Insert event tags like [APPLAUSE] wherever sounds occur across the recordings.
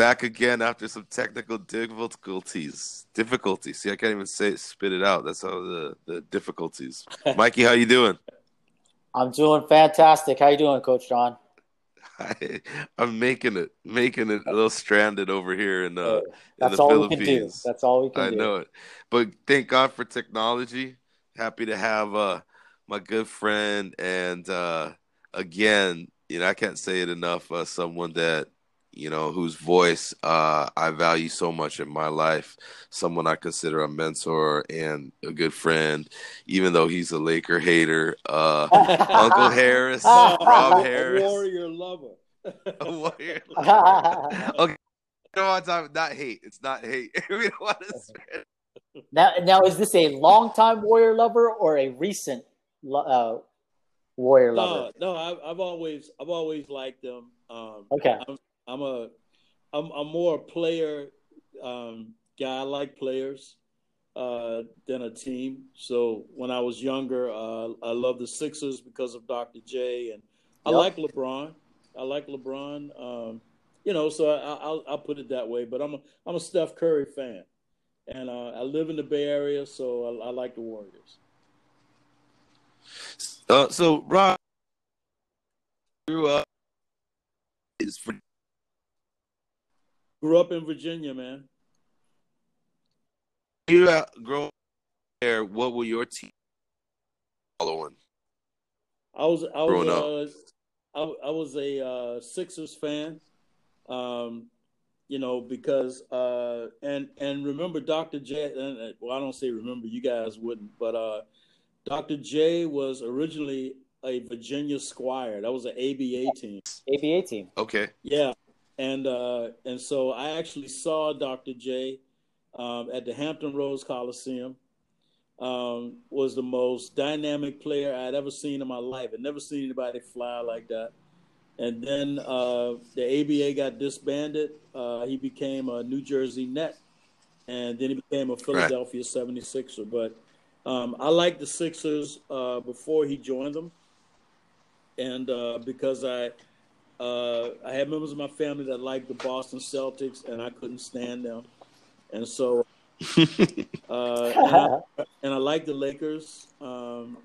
back again after some technical difficulties. Difficulties. See, I can't even say spit it out. That's how the the difficulties. [LAUGHS] Mikey, how you doing? I'm doing fantastic. How you doing, Coach John? [LAUGHS] I, am making it, making it a little stranded over here in, uh, That's in the all Philippines. we can do. That's all we can I do. I know it, but thank God for technology. Happy to have uh, my good friend and uh, again, you know, I can't say it enough. Uh, someone that you know whose voice uh, I value so much in my life. Someone I consider a mentor and a good friend, even though he's a Laker hater. Uh, [LAUGHS] Uncle Harris, Rob [LAUGHS] Harris, A warrior lover. a warrior. [LAUGHS] okay, no, on time, not hate. It's not hate. we don't want to spread. now, now, is this a longtime Warrior lover or a recent lo- uh, Warrior lover? No, no, I've, I've always, I've always liked them. Um, Okay. I'm, I'm a, I'm, I'm more a player um, guy. I like players uh, than a team. So when I was younger, uh, I loved the Sixers because of Dr. J, and I Yep. like LeBron. I like LeBron. Um, you know, so I, I'll, I'll put it that way. But I'm a, I'm a Steph Curry fan, and uh, I live in the Bay Area, so I, I like the Warriors. Uh, so Rob grew up is for Grew up in Virginia, man. you uh, grow up there. What were your team following? I was I was uh, I, I was a uh, Sixers fan, um, you know because uh, and and remember Dr. J. And, uh, well, I don't say remember you guys wouldn't, but uh, Dr. J was originally a Virginia Squire. That was an ABA team. ABA team. Okay, Yeah, and uh, and so I actually saw Dr. J um, at the Hampton Roads Coliseum. Um, was the most dynamic player I'd ever seen in my life. I'd never seen anybody fly like that. And then uh, the ABA got disbanded. Uh, he became a New Jersey Net, and then he became a Philadelphia 76er. But um, I liked the Sixers uh, before he joined them, and uh, because I uh, I had members of my family that liked the Boston Celtics, and I couldn't stand them, and so [LAUGHS] uh, and, I, and I like the Lakers, um,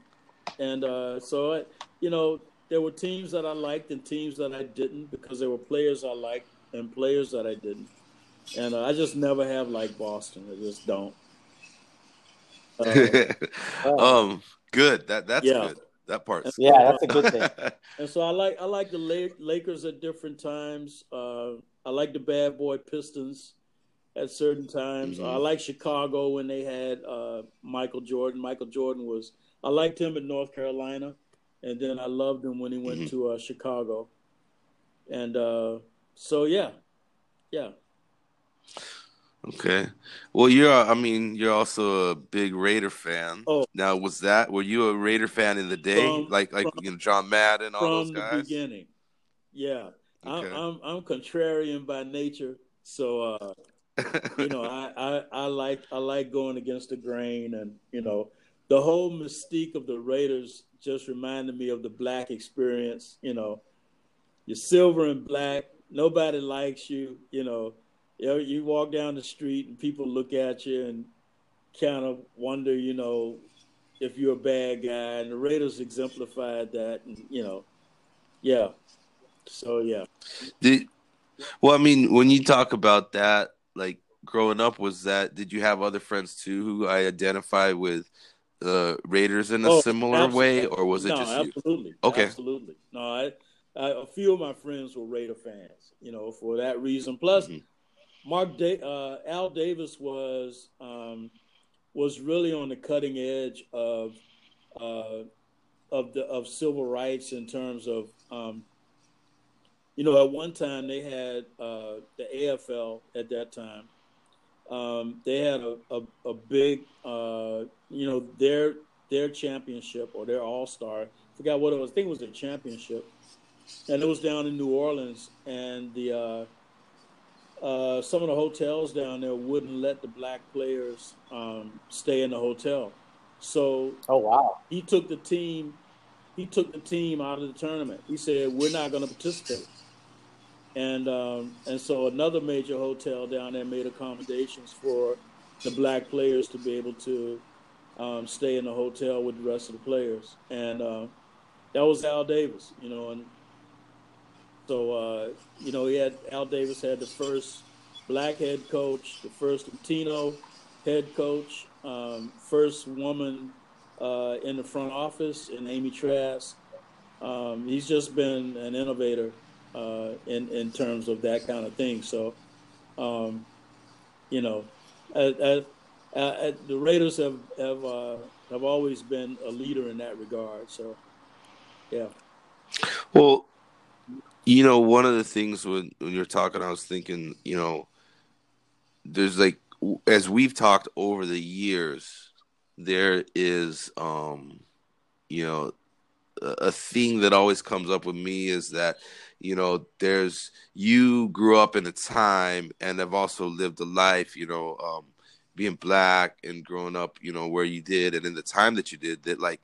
and uh, so I, you know there were teams that I liked and teams that I didn't because there were players I liked and players that I didn't, and uh, I just never have liked Boston. I just don't. [LAUGHS] Uh, [LAUGHS] um, good. That that's Yeah. good. That part's Yeah, that's a good thing. [LAUGHS] And so I like I like the Lakers at different times. Uh, I like the Bad Boy Pistons at certain times. Mhm. I like Chicago when they had uh, Michael Jordan. Michael Jordan was I liked him in North Carolina, and then I loved him when he went Mhm. to uh, Chicago. And uh, so yeah, yeah. Okay. Well, you're. I mean, you're also a big Raider fan. Oh. Now, was that? Were you a Raider fan in the day, From- like like from- you know John Madden, all From the beginning, yeah. Okay. I'm, I'm I'm contrarian by nature, so. Uh, [LAUGHS] you know, I, I, I like I like going against the grain, and you know, the whole mystique of the Raiders just reminded me of the black experience. You know, you're silver and black. Nobody likes you. You know, you know, you walk down the street and people look at you and kind of wonder, you know, if you're a bad guy. And the Raiders exemplified that. And you know, yeah. So yeah. Did well, I mean, when you talk about that, like growing up, was that did you have other friends too who I identify with the Raiders in a Oh, similar absolutely. way, or was it no, just you? absolutely. Okay. Absolutely. No, I, I, a few of my friends were Raider fans, you know, for that reason. Plus, Mhm. Mark da- uh, Al Davis was um, was really on the cutting edge of uh, of the of civil rights in terms of um, you know at one time they had uh, the AFL at that time. Um, they had a, a, a big uh, you know their their championship or their all star. Forgot what it was. I think it was their championship, and it was down in New Orleans. And the uh, some of the hotels down there wouldn't let the black players um, stay in the hotel. So Oh wow. he took the team. He took the team out of the tournament. He said, "We're not going to participate." and um, and so another major hotel down there made accommodations for the black players to be able to um, stay in the hotel with the rest of the players, and uh, that was Al Davis, you know, and so uh, you know he had Al Davis had the first black head coach, the first Latino head coach, um, first woman uh, in the front office, and Amy Trask. Um, he's just been an innovator uh, in in terms of that kind of thing. So, um, you know, the Raiders have have uh, have always been a leader in that regard. So, yeah. Well, you know, one of the things when when you're talking, I was thinking, you know, there's like as we've talked over the years, there is, um, you know, a thing that always comes up with me is that you know there's you grew up in a time and have also lived a life you know um, being black and growing up you know where you did and in the time that you did that like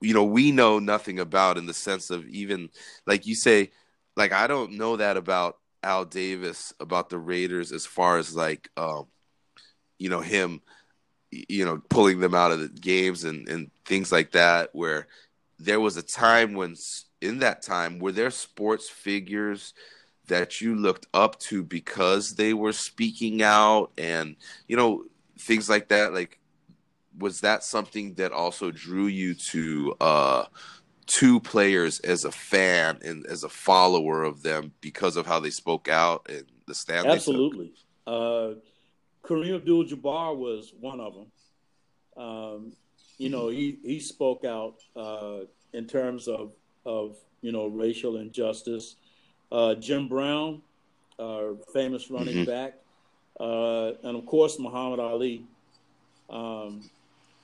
you know we know nothing about in the sense of even like you say like i don't know that about al davis about the raiders as far as like um you know him you know pulling them out of the games and and things like that where there was a time when in that time were there sports figures that you looked up to because they were speaking out and you know things like that? Like was that something that also drew you to uh two players as a fan and as a follower of them because of how they spoke out and the stand absolutely uh kareem abdul-jabbar was one of them um you know, he, he spoke out uh, in terms of, of, you know, racial injustice. Uh, Jim Brown, uh, famous running mm-hmm. back, uh, and of course, Muhammad Ali um,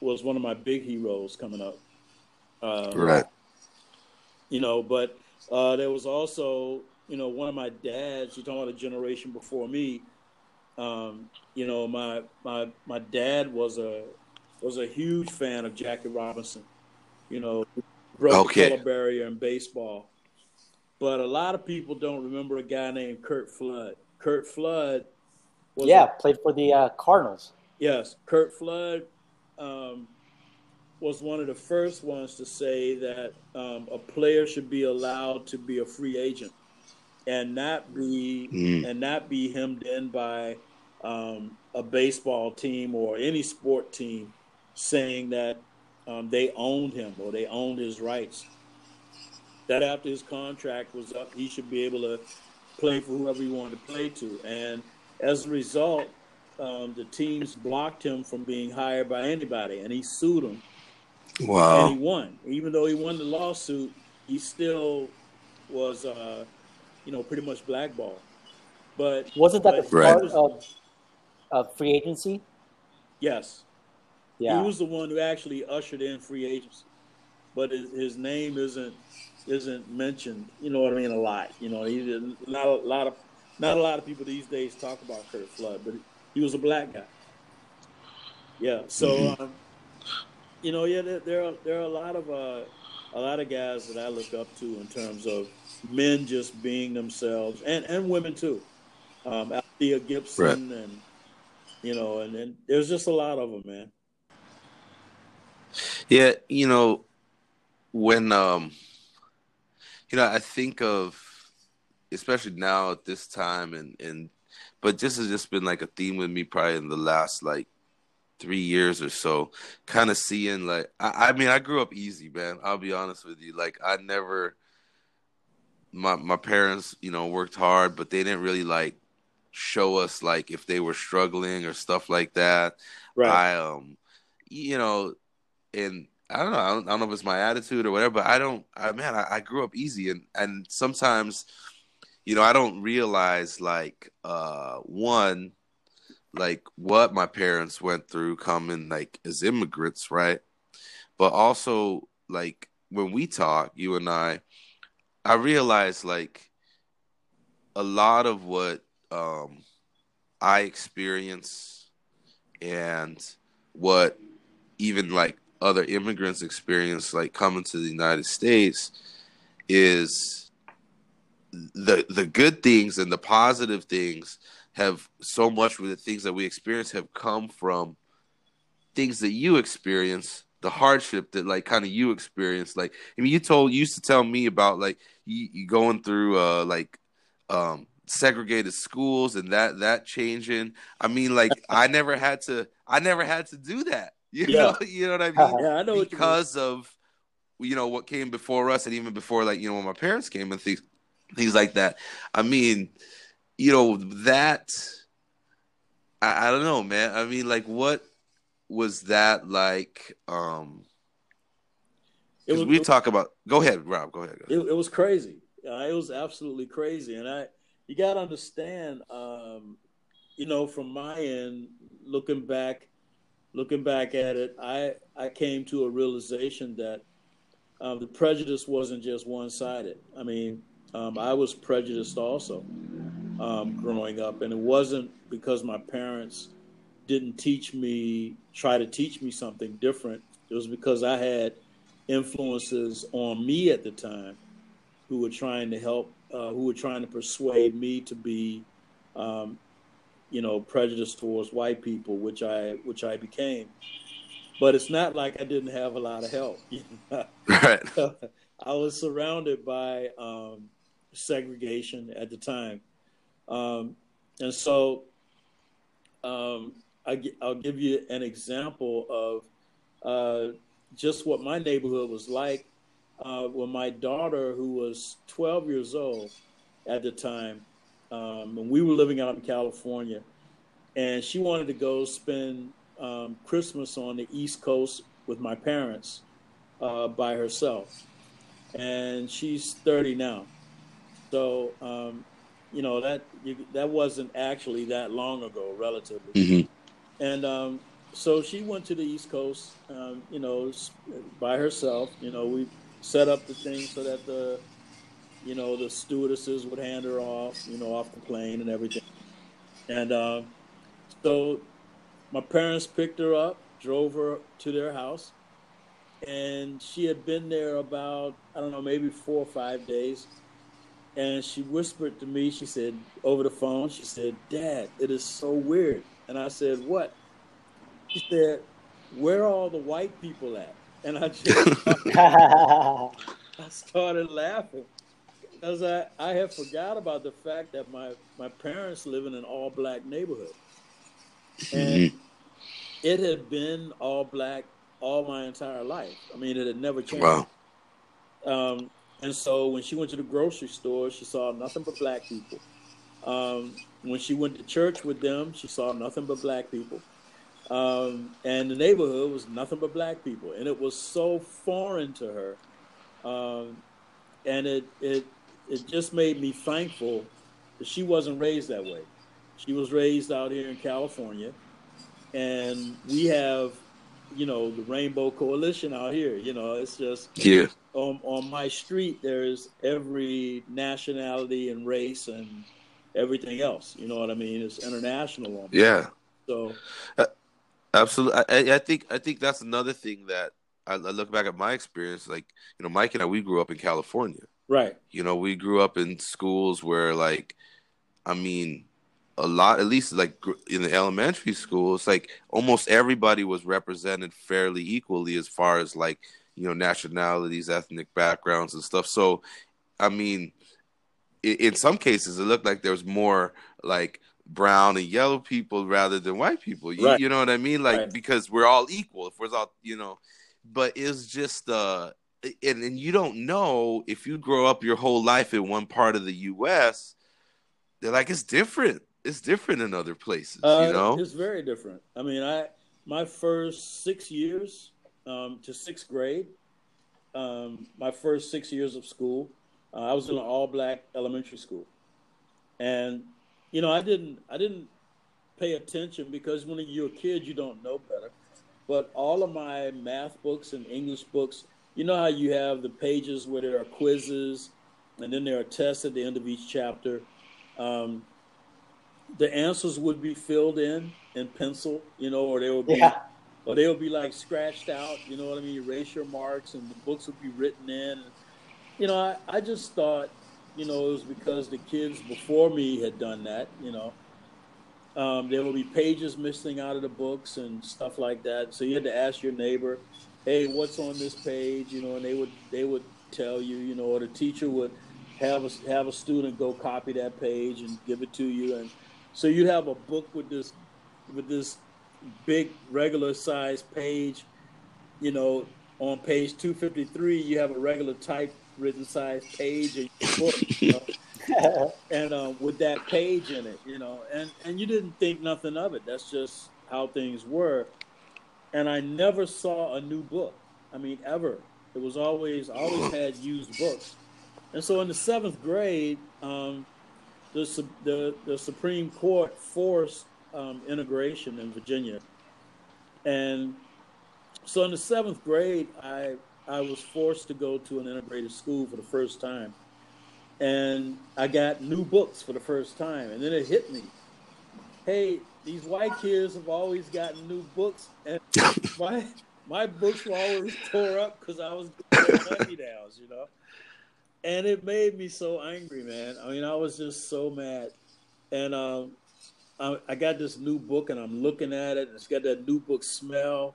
was one of my big heroes coming up. Uh, right. You know, but uh, there was also, you know, one of my dads, you're talking about a generation before me, um, you know, my, my, my dad was a, was a huge fan of Jackie Robinson. You know, broke okay. the color barrier in baseball. But a lot of people don't remember a guy named Curt Flood. Curt Flood yeah, a, played for the uh, Cardinals. Yes, Curt Flood um, was one of the first ones to say that um, a player should be allowed to be a free agent and not be mm. and not be hemmed in by um, a baseball team or any sport team saying that um, they owned him or they owned his rights. That after his contract was up, he should be able to play for whoever he wanted to play to. And as a result, um, the teams blocked him from being hired by anybody, and he sued them. Wow! And he won. Even though he won the lawsuit, he still was, uh, you know, pretty much blackballed. But wasn't that but, the part of, of free agency? Yes. Yeah. He was the one who actually ushered in free agency, but his, his name isn't isn't mentioned. You know what I mean? A lot. You know, he not a lot of not a lot of people these days talk about Curt Flood, but he was a black guy. Yeah. So, mm-hmm. um, you know, yeah, there, there, are there are a lot of uh, a lot of guys that I look up to in terms of men just being themselves, and and women too. Um, Althea Gibson, right. and you know, and, and there's just a lot of them, man. Yeah, you know, when um you know, I think of especially now at this time and and but this has just been like a theme with me probably in the last like three years or so, kind of seeing like I, I mean I grew up easy, man. I'll be honest with you. Like I never my my parents, you know, worked hard, but they didn't really like show us like if they were struggling or stuff like that. Right. I um you know, and I don't know. I don't, I don't, know if it's my attitude or whatever, but I don't. I man, I, I, grew up easy, and and sometimes, you know, I don't realize like uh one, like what my parents went through coming like as immigrants, right? But also like when we talk, you and I, I realize like a lot of what um I experience and what even like other immigrants experience like coming to the United States is the the good things and the positive things have so much with the things that we experience have come from things that you experience the hardship that like kind of you experience like i mean you told you used to tell me about like you, you going through uh like um segregated schools and that that changing i mean like [LAUGHS] i never had to i never had to do that [LAUGHS] you Yeah. know [LAUGHS] you know what i mean Yeah, I know what you mean. because of you know what came before us and even before like you know when my parents came and things things like that i mean you know that i, I don't know man i mean like what was that like um It was we talk about go ahead rob go ahead, go ahead. it, it was crazy. Uh, it was absolutely crazy, and I you got to understand, um, you know, from my end, looking back, looking back at it, I I came to a realization that um, the prejudice wasn't just one sided. I mean, um, I was prejudiced also um, growing up, and it wasn't because my parents didn't teach me, try to teach me something different. It was because I had influences on me at the time who were trying to help, uh, who were trying to persuade me to be, um, you know, prejudiced towards white people, which I which I became. But it's not like I didn't have a lot of help. [LAUGHS] right [LAUGHS] I was surrounded by um, segregation at the time, um, and so um, I, will give you an example of uh, just what my neighborhood was like uh, when my daughter, who was 12 years old at the time, um, and we were living out in California, and she wanted to go spend um, Christmas on the East Coast with my parents uh, by herself. And she's 30 now. So, um, you know, that you, that wasn't actually that long ago, relatively. Mhm. And um, so she went to the East Coast, um, you know, by herself. You know, we set up the thing so that the, you know, the stewardesses would hand her off, you know, off the plane and everything. And um, so my parents picked her up, drove her to their house, and she had been there about, I don't know, maybe four or five days. And she whispered to me, she said, over the phone, she said, Dad, it is so weird. And I said, What? She said, Where are all the white people at? And I just [LAUGHS] I started laughing because I, I had forgot about the fact that my, my parents live in an all black neighborhood. And it had been all black all my entire life. I mean, it had never changed. wow Um, and so when she went to the grocery store, she saw nothing but black people. Um, when she went to church with them, she saw nothing but black people. Um, and the neighborhood was nothing but black people. And it was so foreign to her. Um, and it, it, it just made me thankful that she wasn't raised that way. She was raised out here in California. And we have, you know, the Rainbow Coalition out here. You know, it's just yeah on on my street there's every nationality and race and everything else you know what i mean it's international on yeah so uh, Absolutely. I, I- think I think that's another thing that I, I look back at my experience. Like you know, Mike and I, we grew up in California. right You know, we grew up in schools where, like, I mean, a lot, at least like in the elementary schools, like almost everybody was represented fairly equally as far as like you know nationalities, ethnic backgrounds, and stuff. So, I mean, in, in some cases, it looked like there was more like brown and yellow people rather than white people. You, Right. you know what I mean? Like Right. because we're all equal. If we're all, you know, but it's just uh and, and you don't know if you grow up your whole life in one part of the US, they're like it's different. It's different in other places, uh, you know? it's very different i mean i my first six years um, to sixth grade um, my first six years of school uh, i was in an all black elementary school. And you know i didn't i didn't pay attention because when you're a kid you don't know better. But all of my math books and english books you know how you have the pages where there are quizzes and then there are tests at the end of each chapter? Um, the answers would be filled in in pencil you know or they would be Yeah. Or they would be like scratched out you know what i mean erase your marks and the books would be written in you know i, I just thought you know, it was because the kids before me had done that. You know, um, there would be pages missing out of the books and stuff like that. So you had to ask your neighbor, "Hey, what's on this page?" You know, and they would they would tell you. You know, or the teacher would have a have a student go copy that page and give it to you, and so you have a book with this with this big regular size page. You know, on page two fifty three, you have a regular typewritten size page in your book. You know? [LAUGHS] and uh, with that page in it, you know, and and you didn't think nothing of it. That's just how things were. And I never saw a new book. I mean, ever. It was always I always had used books. And so in the seventh grade, um, the, the the Supreme Court forced um, integration in Virginia, and so in the seventh grade, I I was forced to go to an integrated school for the first time and I got new books for the first time. And then it hit me. Hey, these white kids have always gotten new books, and [LAUGHS] my my books were always tore up because I was hand downs, you know. And it made me so angry, man. I mean, I was just so mad. And um, I, I got this new book, and I'm looking at it, and it's got that new book smell.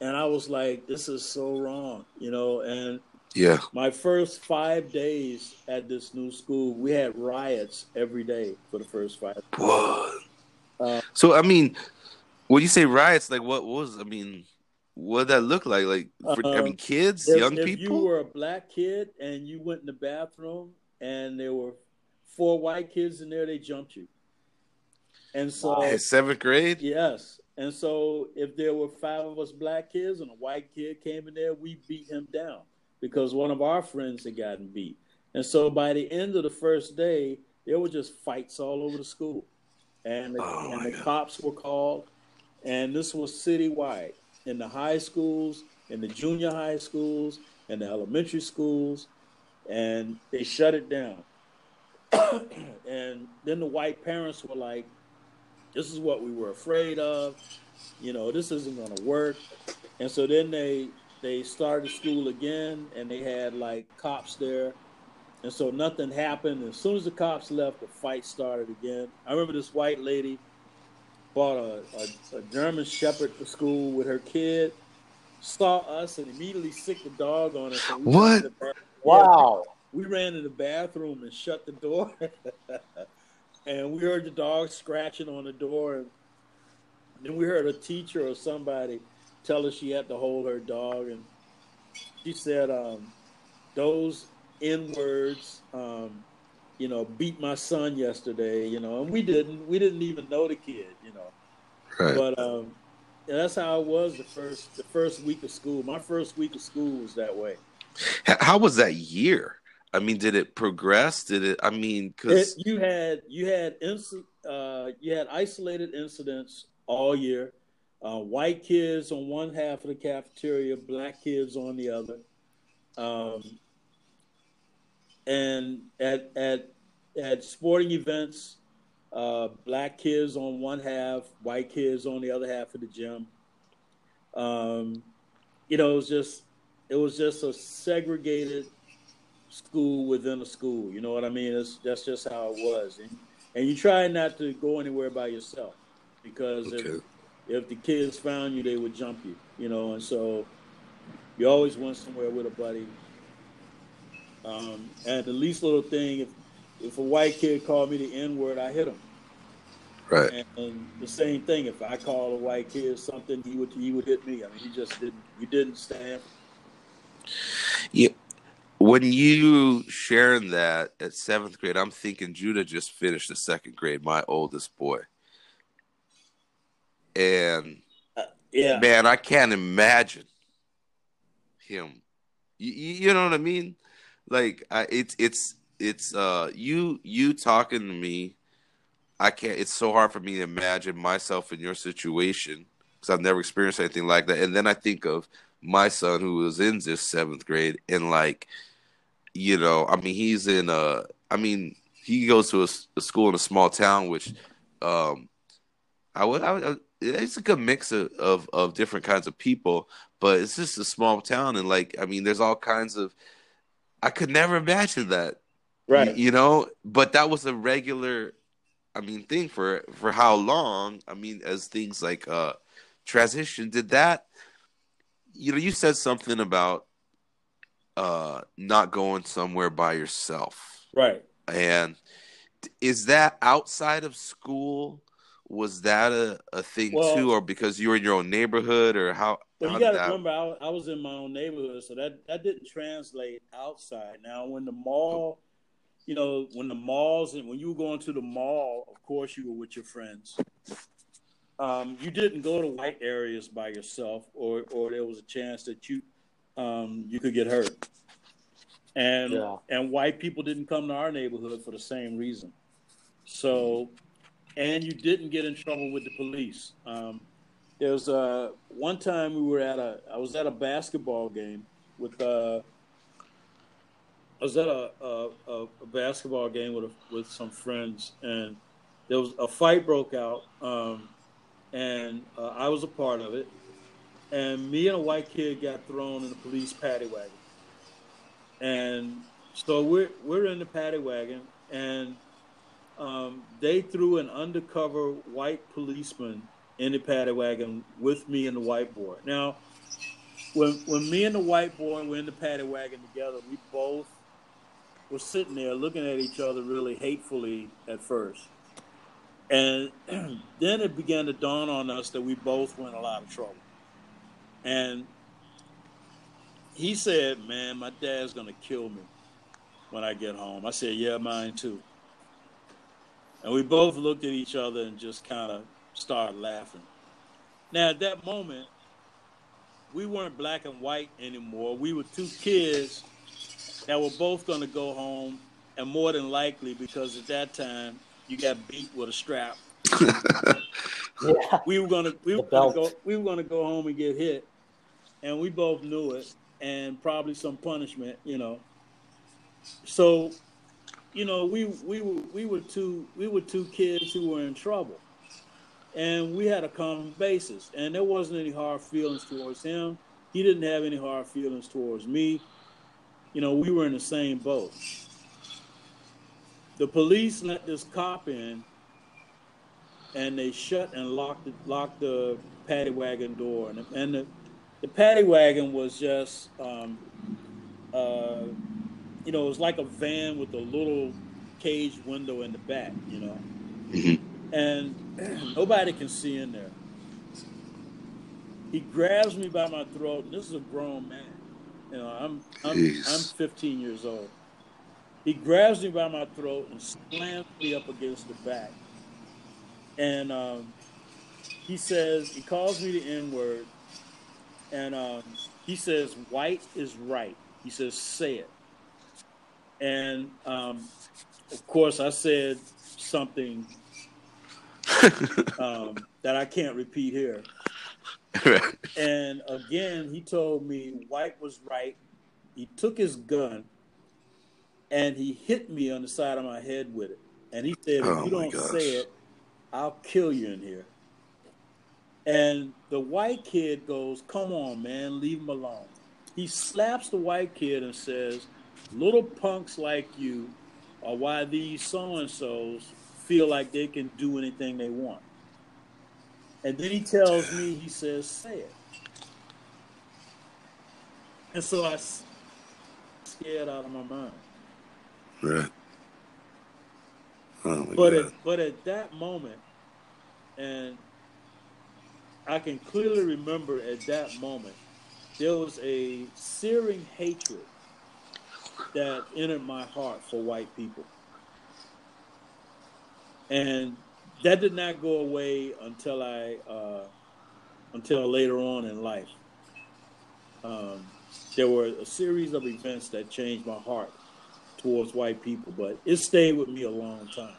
And I was like, "This is so wrong," you know. And yeah. My first five days at this new school, we had riots every day for the first five. What? Uh, so I mean, when you say riots, like what was I mean? What did that look like? Like, for, uh, I mean, kids, if, young if people. If you were a black kid and you went in the bathroom and there were four white kids in there, they jumped you. And so, at seventh grade, yes. And so, if there were five of us black kids and a white kid came in there, we beat him down because one of our friends had gotten beat. And so by the end of the first day, there were just fights all over the school. And the, oh and the cops were called. And this was citywide in the high schools, in the junior high schools, in the elementary schools. And they shut it down. [COUGHS] and then the white parents were like, this is what we were afraid of. You know, this isn't going to work. And so then they they started school again and they had like cops there. And so nothing happened. As soon as the cops left, the fight started again. I remember this white lady bought a, a, a German Shepherd for school with her kid, saw us, and immediately sicked the dog on us. What? Wow. we, we ran in the bathroom and shut the door. [LAUGHS] and we heard the dog scratching on the door. And then we heard a teacher or somebody – tell her she had to hold her dog, and she said um, those N words, um, you know, beat my son yesterday, you know, and we didn't, we didn't even know the kid, you know, right. but um, yeah, that's how it was the first, the first week of school. My first week of school was that way. How was that year? I mean, did it progress? Did it? I mean, because you had you had uh, you had isolated incidents all year uh, white kids on one half of the cafeteria, black kids on the other. Um, and at at at sporting events, uh, black kids on one half, white kids on the other half of the gym. Um, you know, it was just it was just a segregated school within a school. You know what I mean? It's, that's just how it was, and, and you try not to go anywhere by yourself because okay. if, if the kids found you, they would jump you, you know, and so you always went somewhere with a buddy. Um, and the least little thing, if if a white kid called me the N word, I hit him. Right. And, and, the same thing, if I call a white kid something, he would he would hit me. I mean, he just didn't he didn't stand. Yeah. When you sharing that at seventh grade, I'm thinking Judah just finished the second grade, my oldest boy and uh, yeah, man, I can't imagine him. You, you know what I mean? Like, I, it's it's it's uh you you talking to me. I can't. It's so hard for me to imagine myself in your situation because I've never experienced anything like that. And then I think of my son who was in this seventh grade, and like, you know, I mean, he's in a. I mean, he goes to a, a school in a small town, which, um, I would, I would, it's a good mix of, of, of different kinds of people, but it's just a small town, and like I mean, there's all kinds of. I could never imagine that. Right. You, you know, but that was a regular I mean thing for for how long? I mean as things like uh transition did that you know you said something about uh not going somewhere by yourself. Right. And is that outside of school? Was that a, a thing Well- too, or because you were in your own neighborhood, or how? Well, you got to that- remember, I, I was in my own neighborhood, so that that didn't translate outside. Now, when the mall, you know, when the malls and when you were going to the mall, of course, you were with your friends. Um, you didn't go to white areas by yourself, or or there was a chance that you um, you could get hurt. And Yeah. and white people didn't come to our neighborhood for the same reason. So, and you didn't get in trouble with the police. Um, there was uh, one time we were at a I was at a basketball game with uh, I was at a, a, a, basketball game with a, with some friends and there was a fight broke out um, and uh, I was a part of it and me and a white kid got thrown in the police paddy wagon and so we're we're in the paddy wagon and um, they threw an undercover white policeman in the paddy wagon with me and the white boy. Now, when when me and the white boy were in the paddy wagon together, we both were sitting there looking at each other really hatefully at first. And [CLEARS THROAT] then it began to dawn on us that we both were in a lot of trouble. And he said, Man, my dad's going to kill me when I get home. I said, Yeah, mine too. And we both looked at each other and just kind of started laughing. Now, at that moment, we weren't black and white anymore. We were two kids that were both going to go home, and more than likely, because at that time you got beat with a strap, [LAUGHS] Yeah. we were gonna we were gonna go we were gonna go home and get hit, and we both knew it, and probably some punishment, you know. So, you know, we we were we were two we were two kids who were in trouble, and we had a common basis, and there wasn't any hard feelings towards him. He didn't have any hard feelings towards me. You know, we were in the same boat. The police let this cop in and they shut and locked the, locked the paddy wagon door, and, and the, the paddy wagon was just, um, uh, you know, it was like a van with a little cage window in the back, you know, Mhm. and [CLEARS THROAT] nobody can see in there. He grabs me by my throat, and this is a grown man. You know, I'm I'm Jeez. I'm 15 years old. He grabs me by my throat and slams me up against the back. And um, he says, he calls me the N word. And um, he says, white is right. He says, say it. And um, of course, I said something um, that I can't repeat here. [LAUGHS] And again, he told me white was right. He took his gun and he hit me on the side of my head with it. And he said, Oh, if you don't gosh. say it, I'll kill you in here. And the white kid goes, Come on, man, leave him alone. He slaps the white kid and says, Little punks like you are why these so and so's feel like they can do anything they want. And then he tells me, he says, Say it. And so I scared out of my mind. Right. Oh But god. at, but at that moment, and I can clearly remember at that moment, there was a searing hatred that entered my heart for white people. And that did not go away until I, uh, until later on in life. Um, there were a series of events that changed my heart towards white people, but it stayed with me a long time.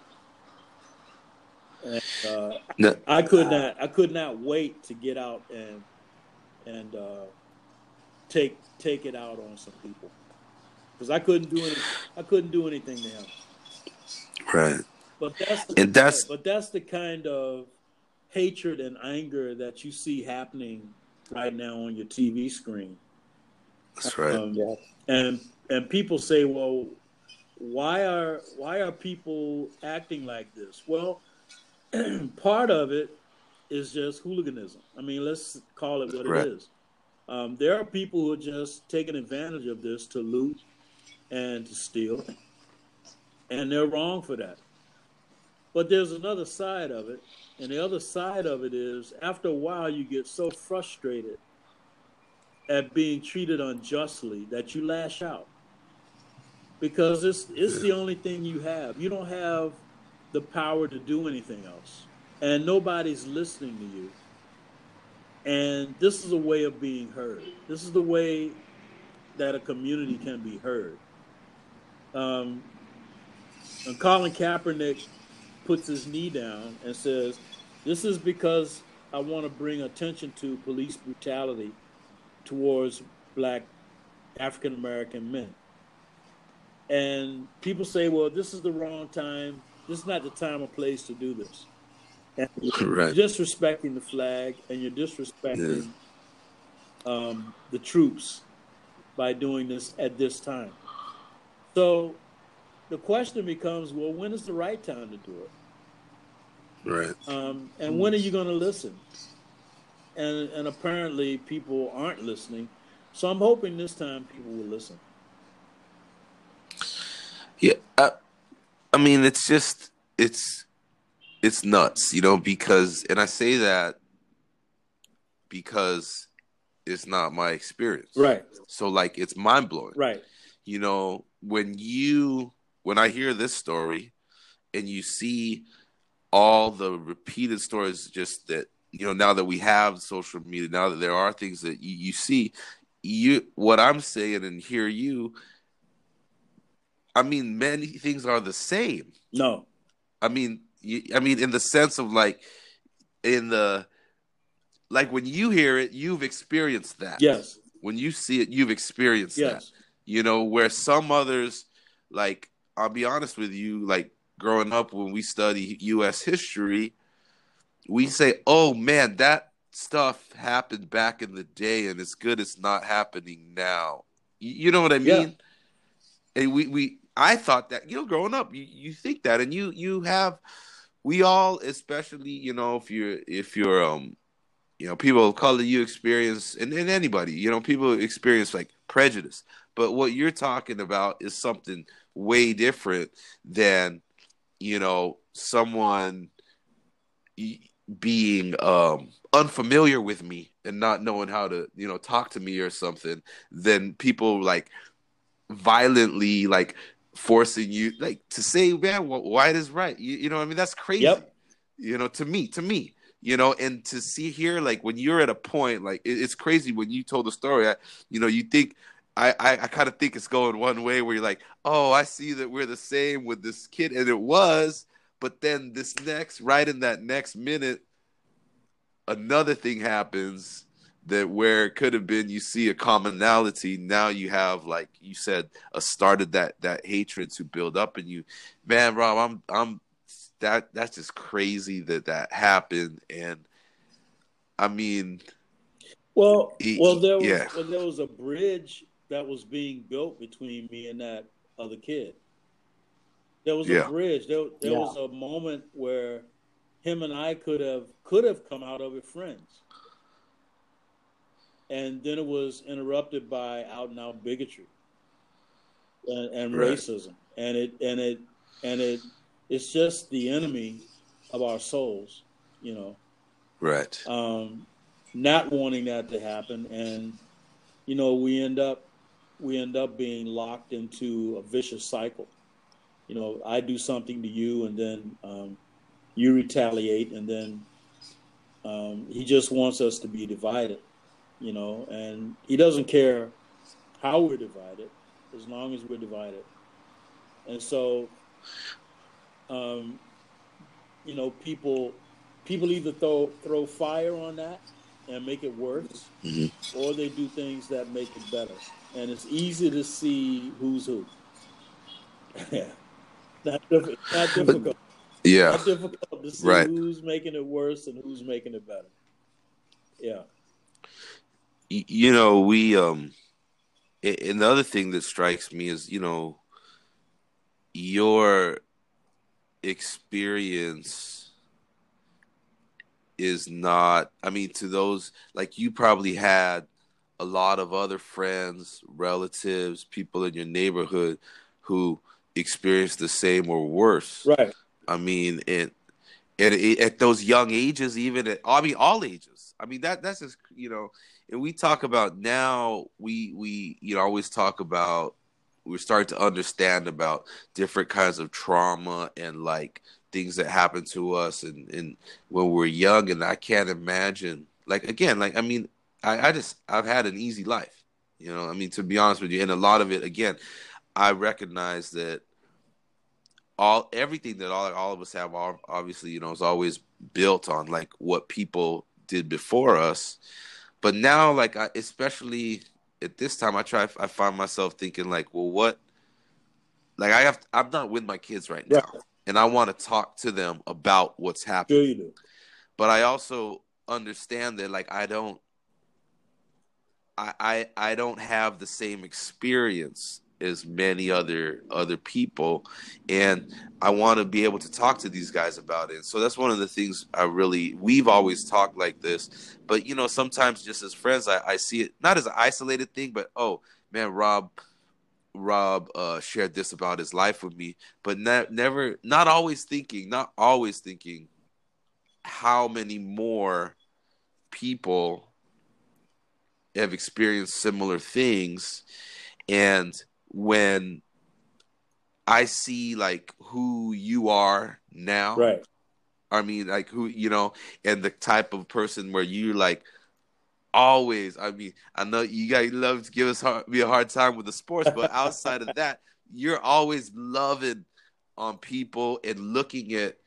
And uh, No, I could not, I could not wait to get out and and uh, take take it out on some people because I couldn't do any, I couldn't do anything to him. right. But that's the, And that's- but that's the kind of hatred and anger that you see happening right now on your TV screen. That's right. Um, Yeah. and and people say, well, why are why are people acting like this? Well, [CLEARS THROAT] part of it is just hooliganism. I mean, let's call it what right. it is. Um, there are people who are just taking advantage of this to loot and to steal, and they're wrong for that. But there's another side of it, and the other side of it is after a while you get so frustrated at being treated unjustly that you lash out because it's it's the only thing you have. You don't have the power to do anything else, and nobody's listening to you. And this is a way of being heard. This is the way that a community can be heard. Um, and Colin Kaepernick puts his knee down and says, "This is because I want to bring attention to police brutality towards black African American men." And people say, well, this is the wrong time. This is not the time or place to do this. And right. disrespecting the flag and you're disrespecting yeah. um, the troops by doing this at this time. So the question becomes, well, when is the right time to do it? Right. Um, and when are you going to listen? And and apparently people aren't listening. So I'm hoping this time people will listen. Yeah, I, I mean, it's just it's it's nuts, you know, because and I say that because it's not my experience. Right. So like it's mind blowing. Right. You know, when you when I hear this story and you see all the repeated stories just that you know now that we have social media now that there are things that you, you see you what i'm saying and hear you I mean, many things are the same. No, I mean, I mean, in the sense of like, in the like when you hear it, you've experienced that. Yes. When you see it, you've experienced yes. that. You know, where some others, like, I'll be honest with you, like growing up when we study U.S. history, we say, "Oh man, that stuff happened back in the day, and it's good it's not happening now." You, know what I mean? Yeah. And we we I thought that you know, growing up, you, you think that, and you you have, we all, especially you know, if you're if you're um, you know, people of color, you experience, and, and anybody, you know, people experience like prejudice. But what you're talking about is something way different than, you know, someone being um unfamiliar with me and not knowing how to you know talk to me or something than people like violently like forcing you like to say, man, white is right. You, you know, I mean, that's crazy. Yep. You know, to me, to me, you know, and to see here, like when you're at a point, like it, it's crazy when you told the story. I, you know, you think I, I, I kind of think it's going one way where you're like, oh, I see that we're the same with this kid, and it was, but then this next, right in that next minute, another thing happens that where it could have been you see a commonality now you have like you said a started that that hatred to build up in you man rob i'm i'm that that's just crazy that that happened and i mean well well there was yeah. well, there was a bridge that was being built between me and that other kid there was yeah. a bridge there, there yeah. was a moment where him and i could have could have come out of it friends and then it was interrupted by out and out bigotry and, and right. racism, and it and it and it it's just the enemy of our souls, you know. Right. Um, not wanting that to happen, and you know we end up we end up being locked into a vicious cycle. You know, I do something to you, and then um, you retaliate, and then um, he just wants us to be divided you know, and he doesn't care how we're divided as long as we're divided. And so, um, you know, people people either throw throw fire on that and make it worse, mm-hmm. or they do things that make it better. And it's easy to see who's who. yeah, [LAUGHS] not, diff- not difficult. Yeah, not difficult to see right. who's making it worse and who's making it better. Yeah you know, we um, and the other thing that strikes me is, you know, your experience is not i mean to those like you probably had a lot of other friends relatives people in your neighborhood who experienced the same or worse. Right. I mean it, at, at those young ages even at i mean all ages. I mean that that's just you know and we talk about now we we you know always talk about we're starting to understand about different kinds of trauma and like things that happen to us and, and when we're young. And I can't imagine like again like I mean I, I just I've had an easy life you know? I mean to be honest with you and a lot of it again I recognize that all everything that all all of us have all, obviously you know is always built on like what people did before us but now like I, especially at this time, I try. I find myself thinking like, well, what? Like I have. I'm not with my kids right now, right. and I want to talk to them about what's happening. Sure but I also understand that like I don't. I, I I don't have the same experience as many other other people. And i want to be able to talk to these guys about it. So that's one of the things i really we've always talked like this. But you know sometimes just as friends i, I see it not as an isolated thing but oh man rob rob uh, shared this about his life with me. But ne- never not always thinking not always thinking how many more people have experienced similar things. And when I see like who you are now. Right. I mean, like who you know, and the type of person where you like always. I mean, I know you guys love to give us hard, me a hard time with the sports, but outside of that, you're always loving on people and looking at.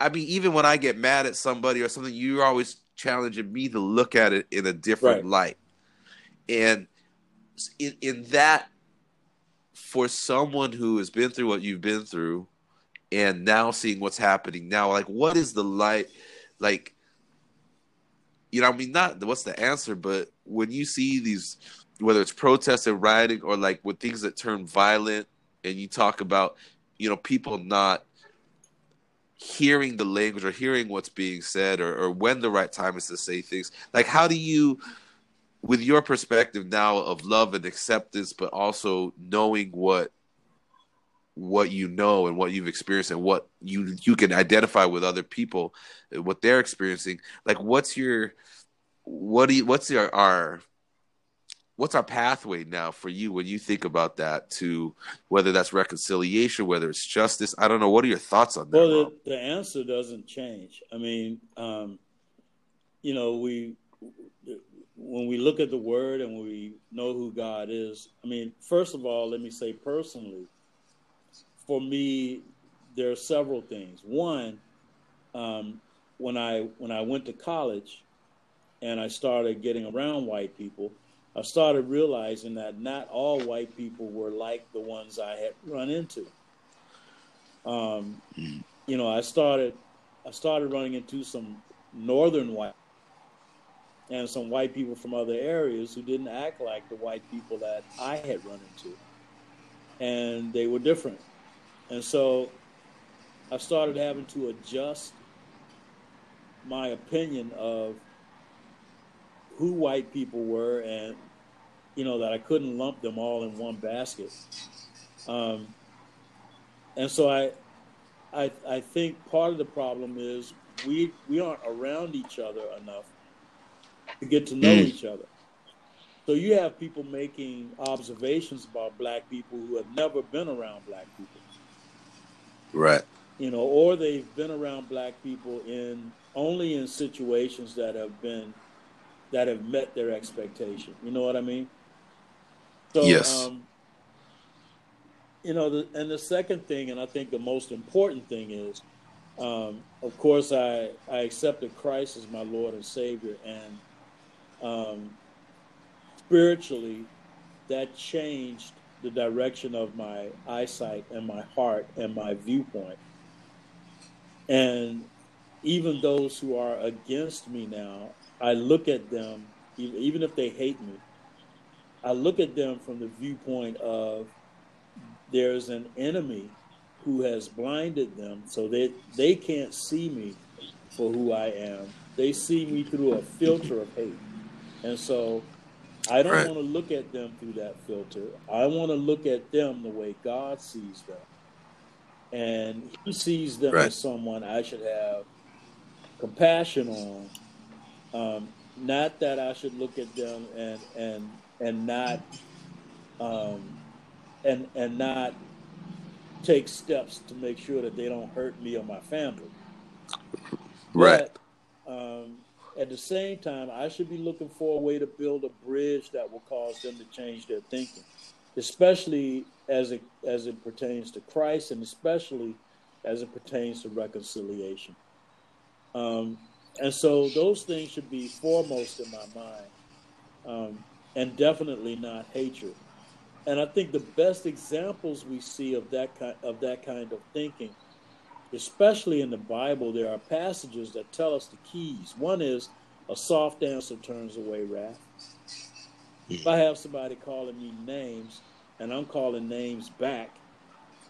I mean, even when I get mad at somebody or something, you're always challenging me to look at it in a different right. light. And in, in that for someone who has been through what you've been through and now seeing what's happening now like what is the light like you know i mean not what's the answer but when you see these whether it's protests and rioting or like with things that turn violent and you talk about you know people not hearing the language or hearing what's being said or, or when the right time is to say things like how do you with your perspective now of love and acceptance, but also knowing what what you know and what you've experienced and what you you can identify with other people what they're experiencing like what's your what do you what's your our what's our pathway now for you when you think about that to whether that's reconciliation whether it's justice? I don't know. What are your thoughts on that well the, the answer doesn't change. I mean um, you know we when we look at the word and we know who God is, I mean, first of all, let me say personally, for me, there are several things. One, um, when I when I went to college and I started getting around white people, I started realizing that not all white people were like the ones I had run into. Um, you know, I started I started running into some northern white and some white people from other areas who didn't act like the white people that I had run into. And they were different. And so I started having to adjust my opinion of who white people were and you know that I couldn't lump them all in one basket. Um, and so I, I I think part of the problem is we we aren't around each other enough to get to know mm. each other. So you have people making observations about black people who have never been around black people. Right. You know, or they've been around black people in only in situations that have been that have met their expectation. You know what I mean? So, yes. Um, you know, the, and the second thing, and I think the most important thing is, um, of course, I I accepted Christ as my Lord and Savior, and um, spiritually, that changed the direction of my eyesight and my heart and my viewpoint. And even those who are against me now, I look at them, even if they hate me, I look at them from the viewpoint of there's an enemy who has blinded them so that they can't see me for who I am. They see me through a filter of hate. And so I don't Right. want to look at them through that filter. I want to look at them the way God sees them. And He sees them Right. as someone I should have compassion on. Um, not that I should look at them and and and not um, and and not take steps to make sure that they don't hurt me or my family. Right. But, um, at the same time, I should be looking for a way to build a bridge that will cause them to change their thinking, especially as it as it pertains to Christ, and especially as it pertains to reconciliation. Um, and so those things should be foremost in my mind, um, and definitely not hatred. And I think the best examples we see of that kind of that kind of thinking especially in the Bible, there are passages that tell us the keys. One is a soft answer turns away wrath. If I have somebody calling me names and I'm calling names back,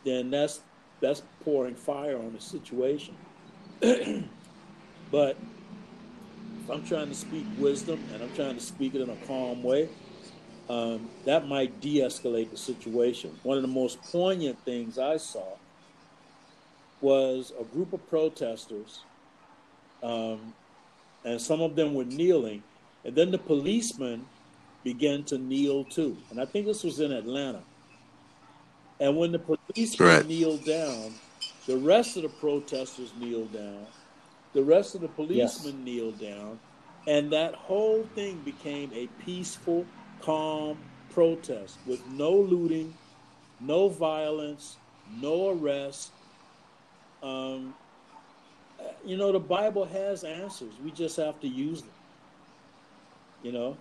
then that's that's pouring fire on the situation. [CLEARS THROAT] but if I'm trying to speak wisdom and I'm trying to speak it in a calm way, um, that might de-escalate the situation. One of the most poignant things I saw was a group of protesters, um, and some of them were kneeling, and then the policemen began to kneel too. And I think this was in Atlanta. And when the policemen Right. kneeled down, the rest of the protesters kneeled down, the rest of the policemen kneeled down, and that whole thing became a peaceful, calm protest with no looting, no violence, no arrest, um, you know, the Bible has answers. We just have to use them. You know?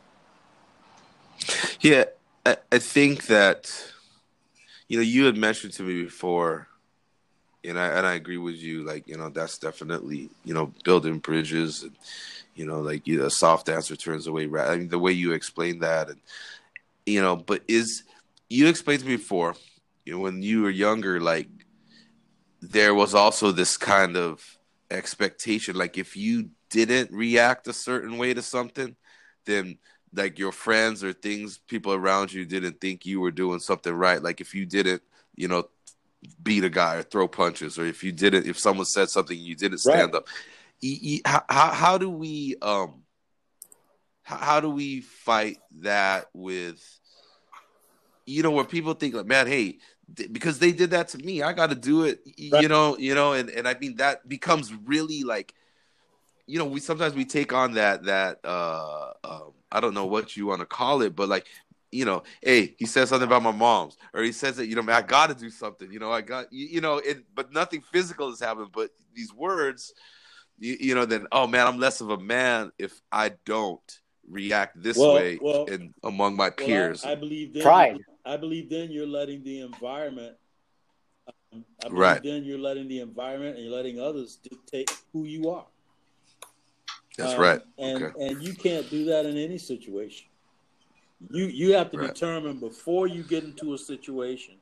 Yeah, I, I think that you know you had mentioned to me before, and I and I agree with you. Like you know that's definitely you know building bridges, and you know like you, a soft answer turns away. wrath. I mean the way you explained that, and you know, but is you explained to me before, you know, when you were younger, like there was also this kind of expectation, like if you didn't react a certain way to something, then like your friends or things people around you didn't think you were doing something right like if you didn't you know beat a guy or throw punches or if you didn't if someone said something you didn't stand Right. up E- e- how, how, do we um how, how do we fight that with you know where people think like man hey because they did that to me i got to do it Right. you know you know and and i mean that becomes really like you know we sometimes we take on that that uh um, i don't know what you want to call it but like you know hey he says something about my mom's or he says that you know man, i gotta do something you know i got you, you know it but nothing physical has happened but these words you, you know then oh man i'm less of a man if i don't react this Well- way well- in among my Well, I- peers I, believe then Pride. I believe then you're letting the environment. Um, I believe Right. then you're letting the environment and you're letting others dictate who you are. that's Um, right And okay and you can't do that in any situation. You you have to Right. determine before you get into a situation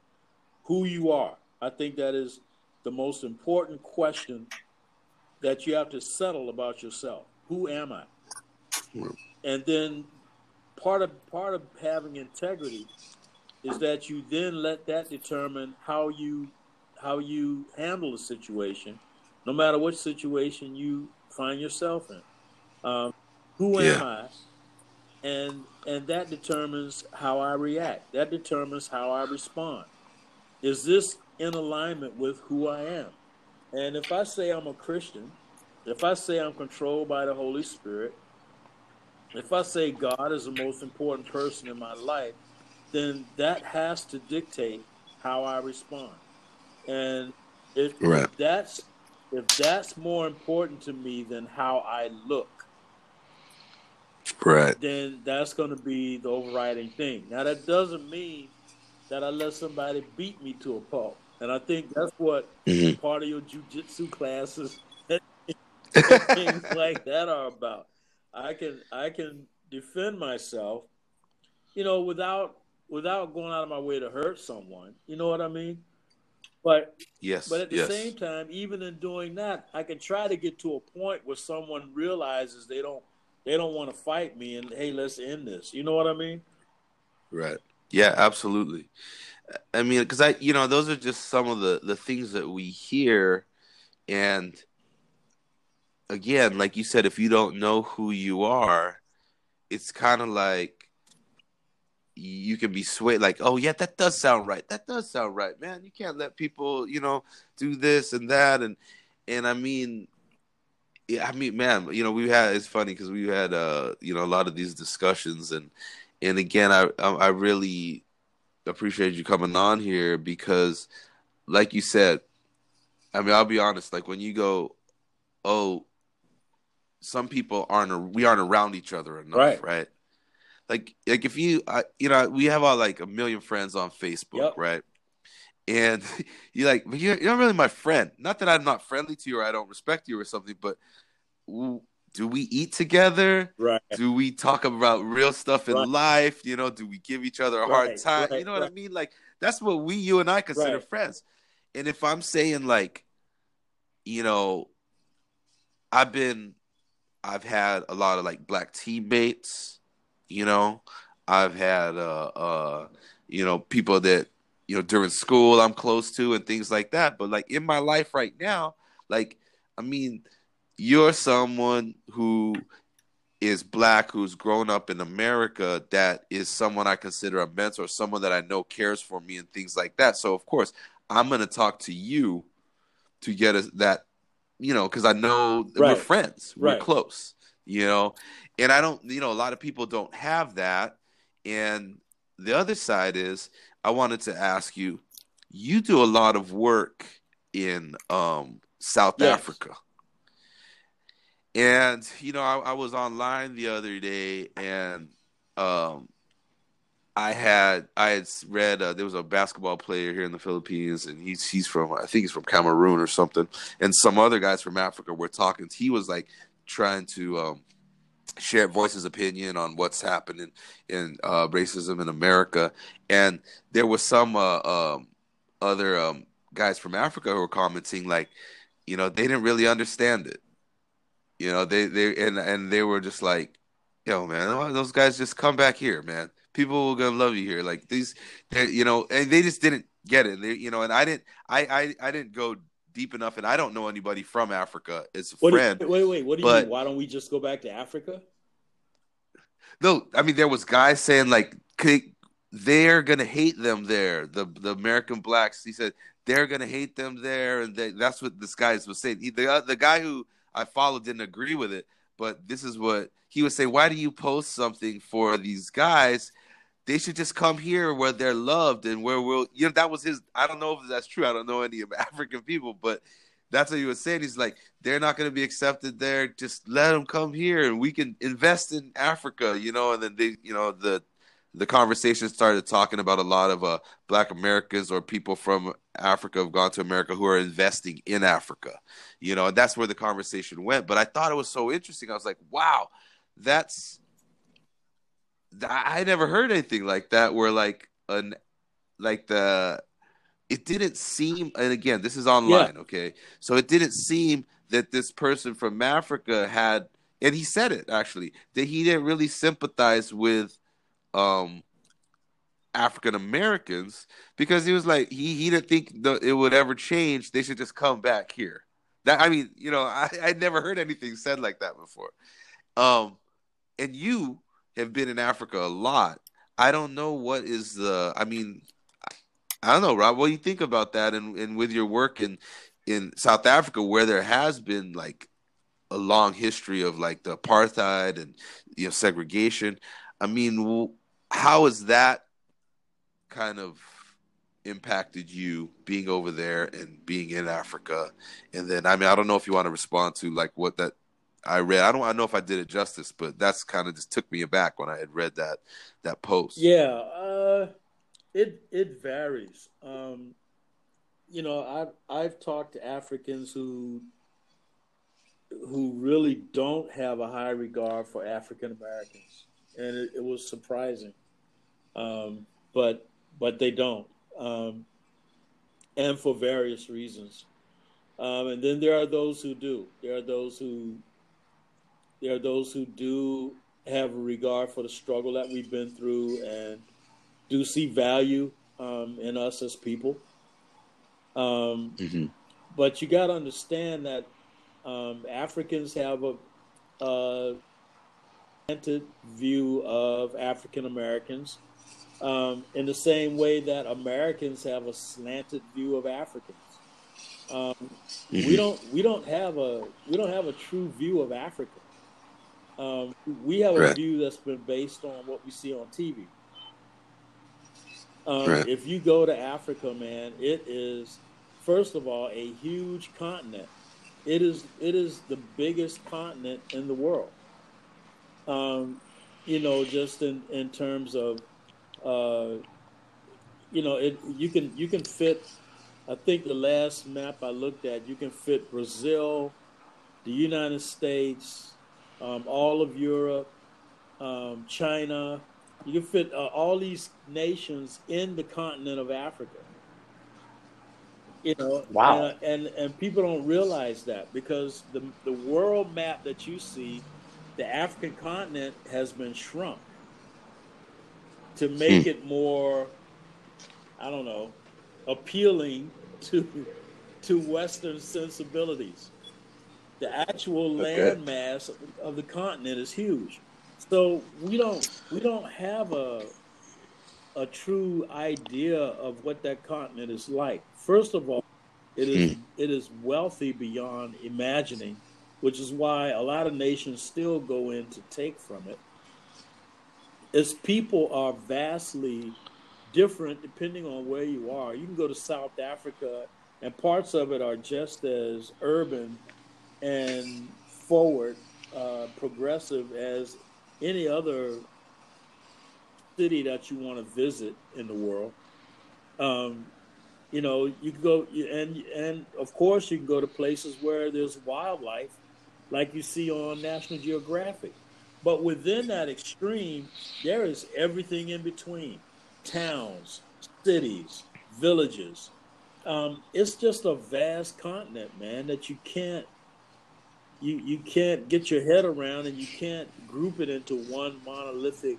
who you are. I think that is the most important question that you have to settle about yourself. Who am I? Right. And then part of part of having integrity is that you then let that determine how you how you handle a situation, no matter what situation you find yourself in. Um, who am Yeah. I? And and that determines how I react. That determines how I respond. Is this in alignment with who I am? And if I say I'm a Christian, if I say I'm controlled by the Holy Spirit, if I say God is the most important person in my life, then that has to dictate how I respond. And if, Right. if that's if that's more important to me than how I look, right then that's going to be the overriding thing. Now that doesn't mean that I let somebody beat me to a pulp. And I think that's what Mhm. part of your jujitsu classes [LAUGHS] and things [LAUGHS] like that are about. I can I can defend myself, you know, without without going out of my way to hurt someone. You know what I mean? But yes, but at the yes. same time, even in doing that, I can try to get to a point where someone realizes they don't they don't want to fight me, and hey, let's end this. You know what I mean? Right. Yeah, absolutely. I mean, because I, you know, those are just some of the the things that we hear, and again, like you said, if you don't know who you are, it's kind of like you can be swayed like oh yeah that does sound right. That does sound right man. You can't let people you know do this and that. And and i mean yeah i mean man you know we had it's funny because we had uh you know a lot of these discussions. And and again i i really appreciate you coming on here because like you said i mean i'll be honest like when you go oh some people aren't we aren't around each other enough right, right? Like like if you uh, you know we have all like a million friends on Facebook, yep. right? And [LAUGHS] you're like, but you're, you're not really my friend. Not that I'm not friendly to you or I don't respect you or something, but do we eat together? Right. Do we talk about real stuff in right. life? You know, do we give each other a hard time? Right. You know what I mean? Like that's what we, you and I consider friends. And if I'm saying like, you know, I've been, I've had a lot of like black teammates you know, I've had uh, uh, you know people that you know during school I'm close to and things like that. But like in my life right now, like I mean, you're someone who is black who's grown up in America that is someone I consider a mentor, someone that I know cares for me and things like that. So of course, I'm going to talk to you to get us that, you know, because I know right. we're friends, right. we're close, you know, and I don't, you know, a lot of people don't have that. And the other side is, I wanted to ask you, you do a lot of work in um, South yes. Africa. And you know, I, I, was online the other day, and um, I had I had read uh, there was a basketball player here in the Philippines, and he's he's from I think he's from Cameroon or something, and some other guys from Africa were talking. He was like trying to um, share voices opinion on what's happening in uh, racism in America, and there was some uh, um, other um, guys from Africa who were commenting like, you know, they didn't really understand it. You know, they they and and they were just like, yo, man, those guys just come back here, man. People are gonna love you here. Like these, you know, and they just didn't get it. They, you know, and I didn't, I, I, I didn't go deep enough, and I don't know anybody from Africa as a what friend. You, wait, wait, what do you but, mean? Why don't we just go back to Africa? No, I mean there was guys saying like they're gonna hate them there. The the American blacks. He said they're gonna hate them there, and they, that's what this guy was saying. He, the the guy who I followed didn't agree with it, but this is what he was saying. Why do you post something for these guys? They should just come here where they're loved and where we'll you know that was his i don't know if that's true. I don't know any of [LAUGHS] african people but that's what he was saying. He's like they're not going to be accepted there. Just let them come here and we can invest in africa you know? And then they you know the the conversation started talking about a lot of uh, black americans or people from africa have gone to america who are investing in africa you know? And that's where the conversation went. But i thought it was so interesting. I was like wow that's I never heard anything like that where like an like the it didn't seem and again this is online yeah. okay? So it didn't seem that this person from africa had and he said it actually that he didn't really sympathize with um african americans because he was like he he didn't think the, it would ever change. They should just come back here. That i mean you know [LAUGHS] i i never heard anything said like that before. Um and you have been in Africa a lot. I don't know what is the. I mean, I don't know, Rob. What do you think about that? And and with your work in in South Africa, where there has been like a long history of like the apartheid and you know segregation. I mean, how has that kind of impacted you being over there and being in Africa? And then, I mean, I don't know if you want to respond to like what that I read. I don't. I know if I did it justice, but that's kind of just took me aback when I had read that that post. Yeah, uh, it it varies. Um, you know, I've I've talked to Africans who who really don't have a high regard for African Americans, and it, it, was surprising. Um, but but they don't. Um, and for various reasons. Um, and then there are those who do. There are those who there are those who do have a regard for the struggle that we've been through and do see value um, in us as people. Um, mm-hmm. But you got to understand that um, Africans have a, a slanted view of African Americans um, in the same way that Americans have a slanted view of Africans. Um, mm-hmm. We don't we don't have a we don't have a true view of Africa. Um, we have a view that's been based on what we see on TV. Um, right. If you go to Africa, man, it is first of all a huge continent. It is it is the biggest continent in the world. Um, you know, just in, in terms of, uh, you know, it you can you can fit. I think the last map I looked at, you can fit Brazil, the United States, um, all of Europe, um, China. You can fit uh, all these nations in the continent of Africa. You know, wow. And, and and people don't realize that because the the world map that you see, the African continent has been shrunk to make hmm. it more, I don't know, appealing [LAUGHS] to to Western sensibilities the actual okay. land mass of the continent is huge. So we don't we don't have a a true idea of what that continent is like. First of all, it is mm. it is wealthy beyond imagining, which is why a lot of nations still go in to take from it. Its people are vastly different depending on where you are. You can go to South Africa and parts of it are just as urban and forward, uh, progressive as any other city that you want to visit in the world. Um, you know, you can go and and of course you can go to places where there's wildlife, like you see on National Geographic. But within that extreme, there is everything in between: towns, cities, villages. Um, it's just a vast continent, man, that you can't you you can't get your head around and you can't group it into one monolithic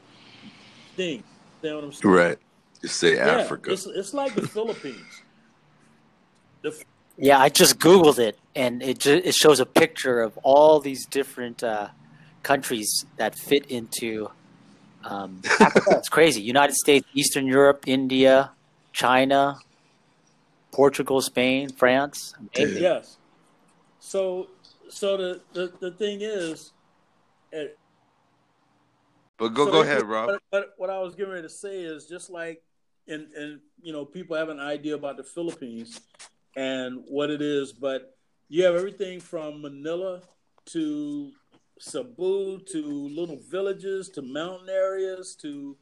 thing. You know what I'm saying? Right. You say yeah, Africa. It's, it's like the Philippines. The, yeah, I just googled it, and it ju- it shows a picture of all these different uh, countries that fit into um, [LAUGHS] Africa. it's crazy. United States, Eastern Europe, India, China, Portugal, Spain, France. Amazing. Yes. So so the, the, the thing is, it, eh, but go so go ahead, Rob. What, what I was getting ready to say is just like, and and you know, people have an idea about the Philippines and what it is, but you have everything from Manila to Cebu to little villages to mountain areas to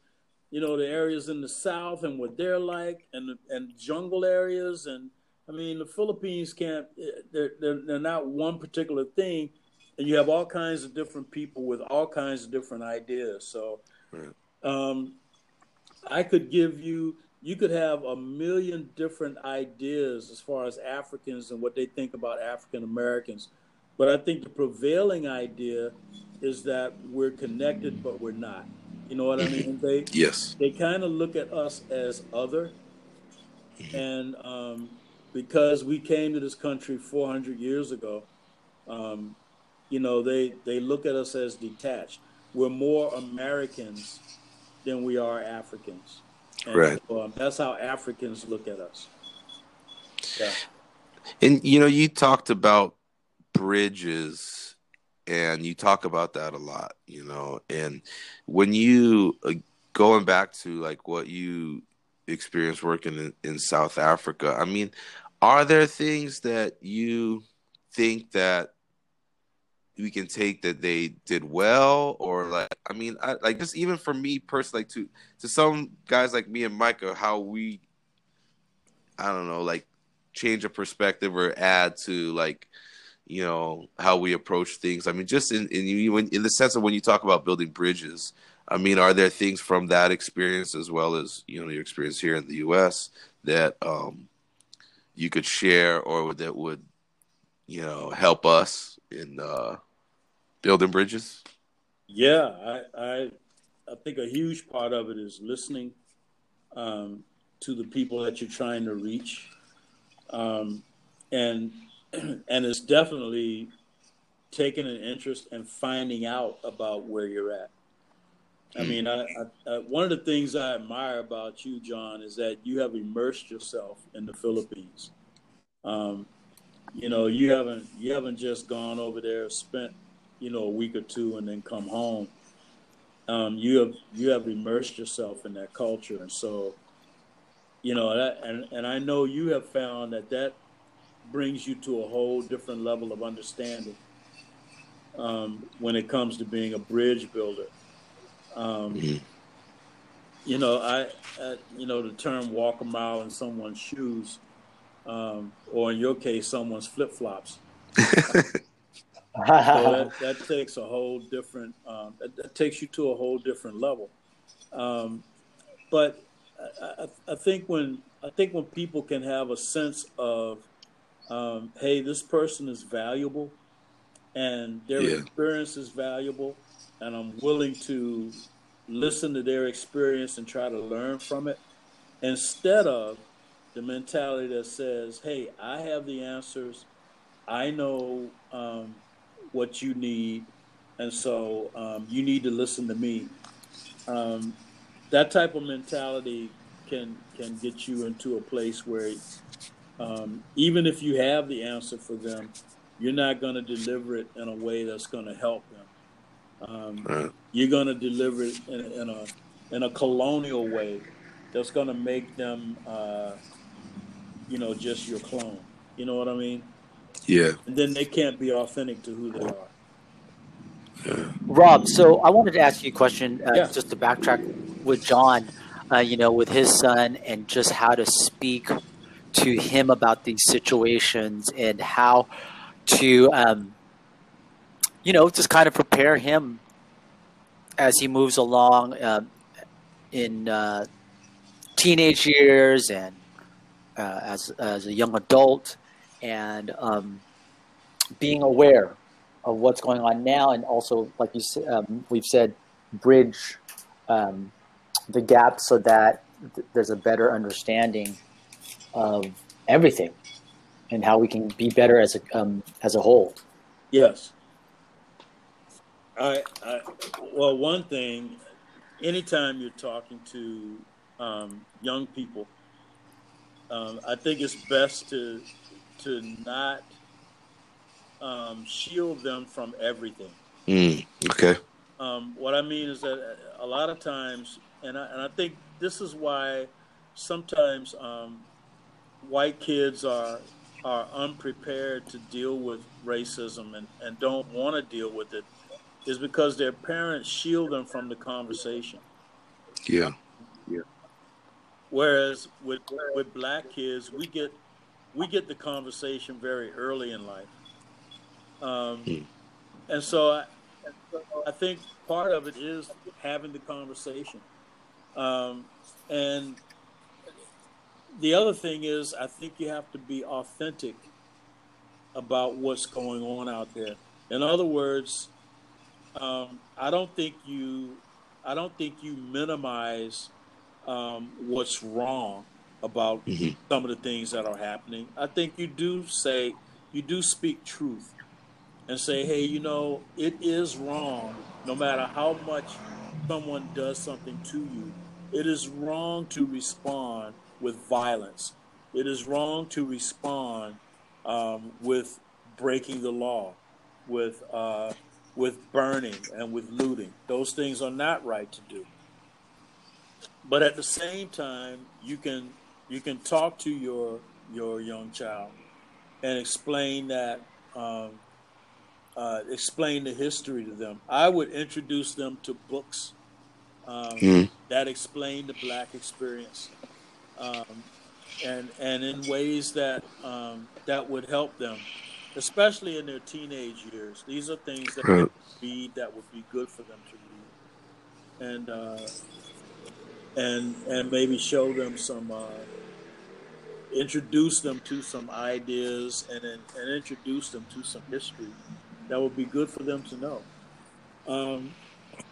you know the areas in the south and what they're like and and jungle areas and I mean, the Philippines can't, they're, they're, they're not one particular thing. And you have all kinds of different people with all kinds of different ideas. So um, I could give you, you could have a million different ideas as far as Africans and what they think about African Americans. But I think the prevailing idea is that we're connected, but we're not. You know what I mean? They yes. They kind of look at us as other, mm-hmm. and um, because we came to this country 400 years ago, um, you know, they, they look at us as detached. We're more Americans than we are Africans. And right. Um, that's how Africans look at us. Yeah. And, you know, you talked about bridges and you talk about that a lot, you know, and when you, uh, going back to like what you experienced working in, in South Africa, I mean, are there things that you think that we can take that they did well or like i mean I, like just even for me personally like to to some guys like me and micah how we i don't know like change a perspective or add to like you know how we approach things. I mean just in in in the sense of when you talk about building bridges i mean are there things from that experience as well as you know your experience here in the us that um you could share or that would you know help us in uh, building bridges? Yeah, I, I I think a huge part of it is listening um, to the people that you're trying to reach, um, and [CLEARS THROAT] and it's definitely taking an interest and finding out about where you're at. I mean, I, I, I, one of the things I admire about you, John, is that you have immersed yourself in the Philippines. Um, you know, you haven't you haven't just gone over there, spent you know a week or two, and then come home. Um, you have you have immersed yourself in that culture, and so you know that, and and I know you have found that that brings you to a whole different level of understanding um, when it comes to being a bridge builder. Um, mm-hmm. You know, I, I, you know the term "walk a mile in someone's shoes," um, or in your case, someone's flip flops. [LAUGHS] so that, that, takes a whole different. Um, that, that, takes you to a whole different level. Um, but I, I, think when I think when people can have a sense of, um, hey, this person is valuable, and their yeah. experience is valuable, and I'm willing to listen to their experience and try to learn from it, instead of the mentality that says, "Hey, I have the answers. I know um, what you need, and so um, you need to listen to me." Um, that type of mentality can can get you into a place where, um, even if you have the answer for them, you're not going to deliver it in a way that's going to help them. Um, right. You're going to deliver it in, in, a in a colonial way that's going to make them, uh, you know, just your clone. You know what I mean? Yeah. And then they can't be authentic to who they are. Yeah. Rob, so I wanted to ask you a question, uh, yeah. just to backtrack with John, uh, you know, with his son, and just how to speak to him about these situations and how to, um, you know, just kind of prepare him as he moves along um, in uh, teenage years and uh, as as a young adult, and um, being aware of what's going on now, and also, like you said, um, we've said, bridge um, the gap so that th- there's a better understanding of everything and how we can be better as a um, as a whole. Yes. I, I well, one thing, anytime you're talking to um, young people, um, I think it's best to to not um, shield them from everything. Mm, okay. Um, what I mean is that a lot of times, and I, and I think this is why sometimes um, white kids are are unprepared to deal with racism and, and don't want to deal with it is because their parents shield them from the conversation. Yeah. Yeah. Whereas with with black kids, we get we get the conversation very early in life, um, hmm. and so I, I think part of it is having the conversation, um, and the other thing is, I think you have to be authentic about what's going on out there. In other words, um, I don't think you, I don't think you minimize um, what's wrong about mm-hmm. some of the things that are happening. I think you do say, you do speak truth, and say, hey, you know, it is wrong. No matter how much someone does something to you, it is wrong to respond with violence. It is wrong to respond um, with breaking the law, with uh, with burning and with looting. Those things are not right to do. But at the same time, you can you can talk to your your young child and explain that um, uh, explain the history to them. I would introduce them to books um, mm. that explain the black experience um, and and in ways that um, that would help them, especially in their teenage years. These are things that right. read that would be good for them to read, and uh, and and maybe show them some. Uh, introduce them to some ideas and and introduce them to some history that would be good for them to know. Um,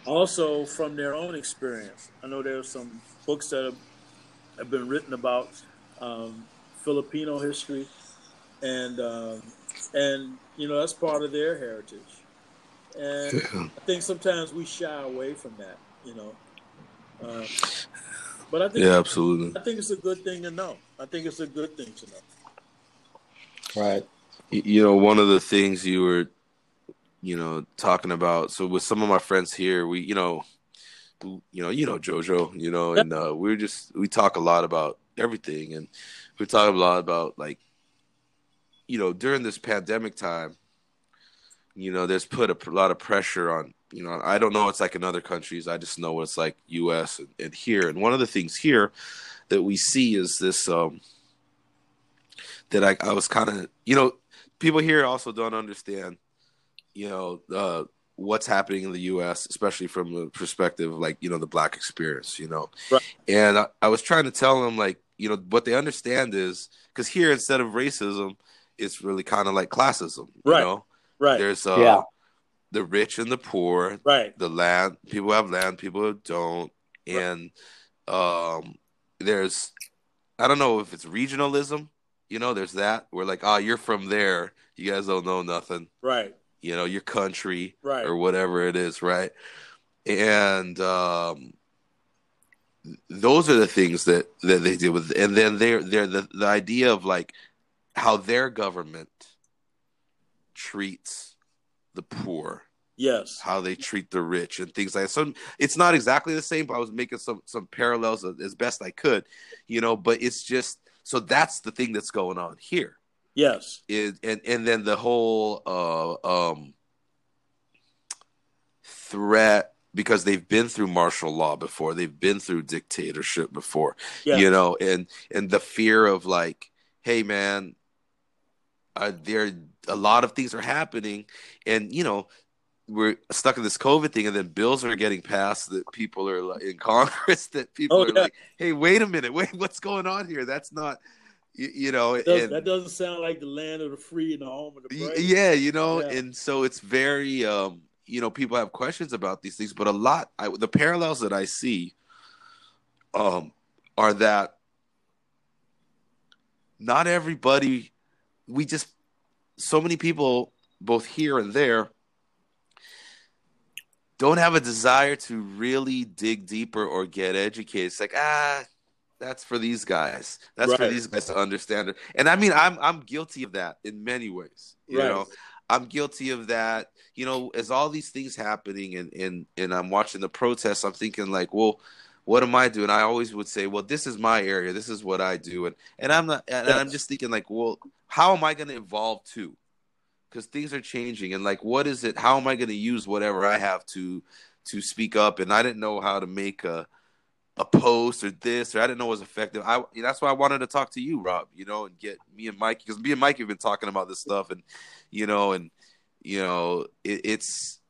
also, from their own experience, I know there are some books that have, have been written about um, Filipino history, and um, and you know that's part of their heritage. And yeah. I think sometimes we shy away from that, you know. Uh, but I think yeah, absolutely. I think it's a good thing to know. I think it's a good thing to know. Right. You know, one of the things you were, you know, talking about. So with some of my friends here, we, you know, you know, you know Jojo, you know, and uh, we're just we talk a lot about everything, and we talk a lot about like, you know, during this pandemic time, you know, there's put a, a lot of pressure on you know, I don't know it's like in other countries. I just know what it's like U.S. and, and here. And one of the things here that we see is this um, that I, I was kind of, you know, people here also don't understand, you know, uh, what's happening in the U.S., especially from the perspective of like you know the black experience, you know. Right. And I, I was trying to tell them like, you know, what they understand is because here instead of racism, it's really kind of like classism, you right. know. Right. There's uh, yeah the rich and the poor. Right. The land people have land, people don't. And right. um there's I don't know if it's regionalism, you know, there's that. We're like, oh, you're from there. You guys don't know nothing. Right. You know, your country right. or whatever it is, right? And um those are the things that, that they deal with. And then they're they're the, the idea of like how their government treats the poor. Yes. How they treat the rich and things like that. So it's not exactly the same, but I was making some some parallels as best I could, you know, but it's just so that's the thing that's going on here. Yes. And and then the whole uh um threat because they've been through martial law before they've been through dictatorship before yes. you know and and the fear of like hey man uh, there a lot of things are happening, and you know we're stuck in this COVID thing, and then bills are getting passed that people are like, in [LAUGHS] Congress that people oh, are yeah. like, "Hey, wait a minute, [LAUGHS] wait, what's going on here? That's not." You, you know, that, and, that doesn't sound like the land of the free and the home of the brave. Yeah, you know, yeah. and so it's very, um, you know, people have questions about these things, but a lot, I, the parallels that I see, um, are that not everybody we just so many people both here and there don't have a desire to really dig deeper or get educated. It's like, ah, that's for these guys. That's right. for these guys to understand it. And I mean, I'm I'm guilty of that in many ways. You right. know, I'm guilty of that. You know, as all these things happening and and and I'm watching the protests, I'm thinking like, well, what am I doing? I always would say, well, this is my area. This is what I do. And and I'm not and yes. I'm just thinking like, well, how am I going to evolve too? Because things are changing and like, what is it? How am I going to use whatever I have to to speak up? And I didn't know how to make a a post or this or I didn't know it was effective. I that's why I wanted to talk to you, Rob. You know, and get me and Mike because me and Mike have been talking about this stuff, and you know, and you know, it, it's.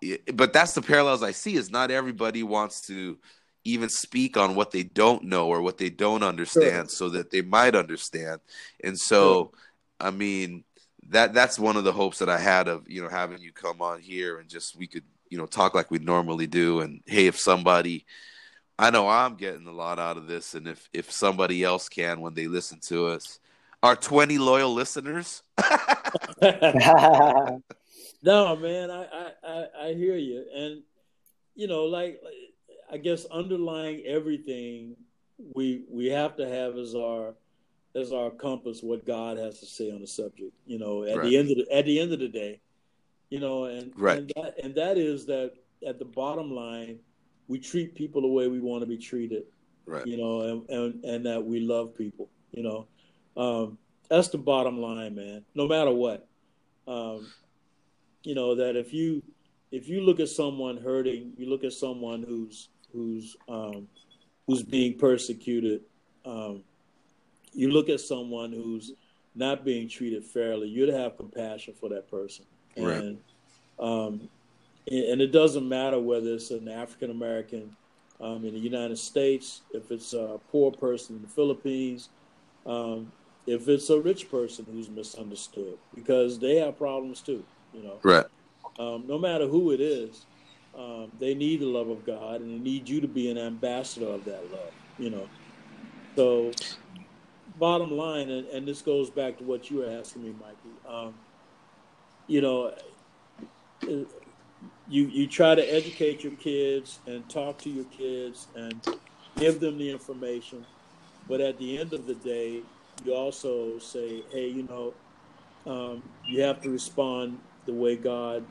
It, but that's the parallels I see. Is not everybody wants to even speak on what they don't know or what they don't understand sure. so that they might understand. And so, sure. I mean, that that's one of the hopes that I had of, you know, having you come on here and just we could, you know, talk like we normally do and hey, if somebody I know I'm getting a lot out of this and if if somebody else can when they listen to us, our 20 loyal listeners. [LAUGHS] [LAUGHS] no, man, I, I I hear you and you know, like I guess underlying everything we we have to have as our as our compass what God has to say on the subject. You know, at right. the end of the at the end of the day, you know, and right. and that and that is that at the bottom line, we treat people the way we want to be treated. Right. You know, and and, and that we love people. You know, um, that's the bottom line, man. No matter what, um, you know that if you if you look at someone hurting, you look at someone who's who's um, who's being persecuted, um, you look at someone who's not being treated fairly, you'd have compassion for that person. And um, and it doesn't matter whether it's an African American um, in the United States, if it's a poor person in the Philippines, um, if it's a rich person who's misunderstood because they have problems too. You know, right? Um, no matter who it is, um, they need the love of God and they need you to be an ambassador of that love. You know, so bottom line, and, and this goes back to what you were asking me, Mikey. Um, you know, you you try to educate your kids and talk to your kids and give them the information, but at the end of the day, you also say, hey, you know, um, you have to respond the way God,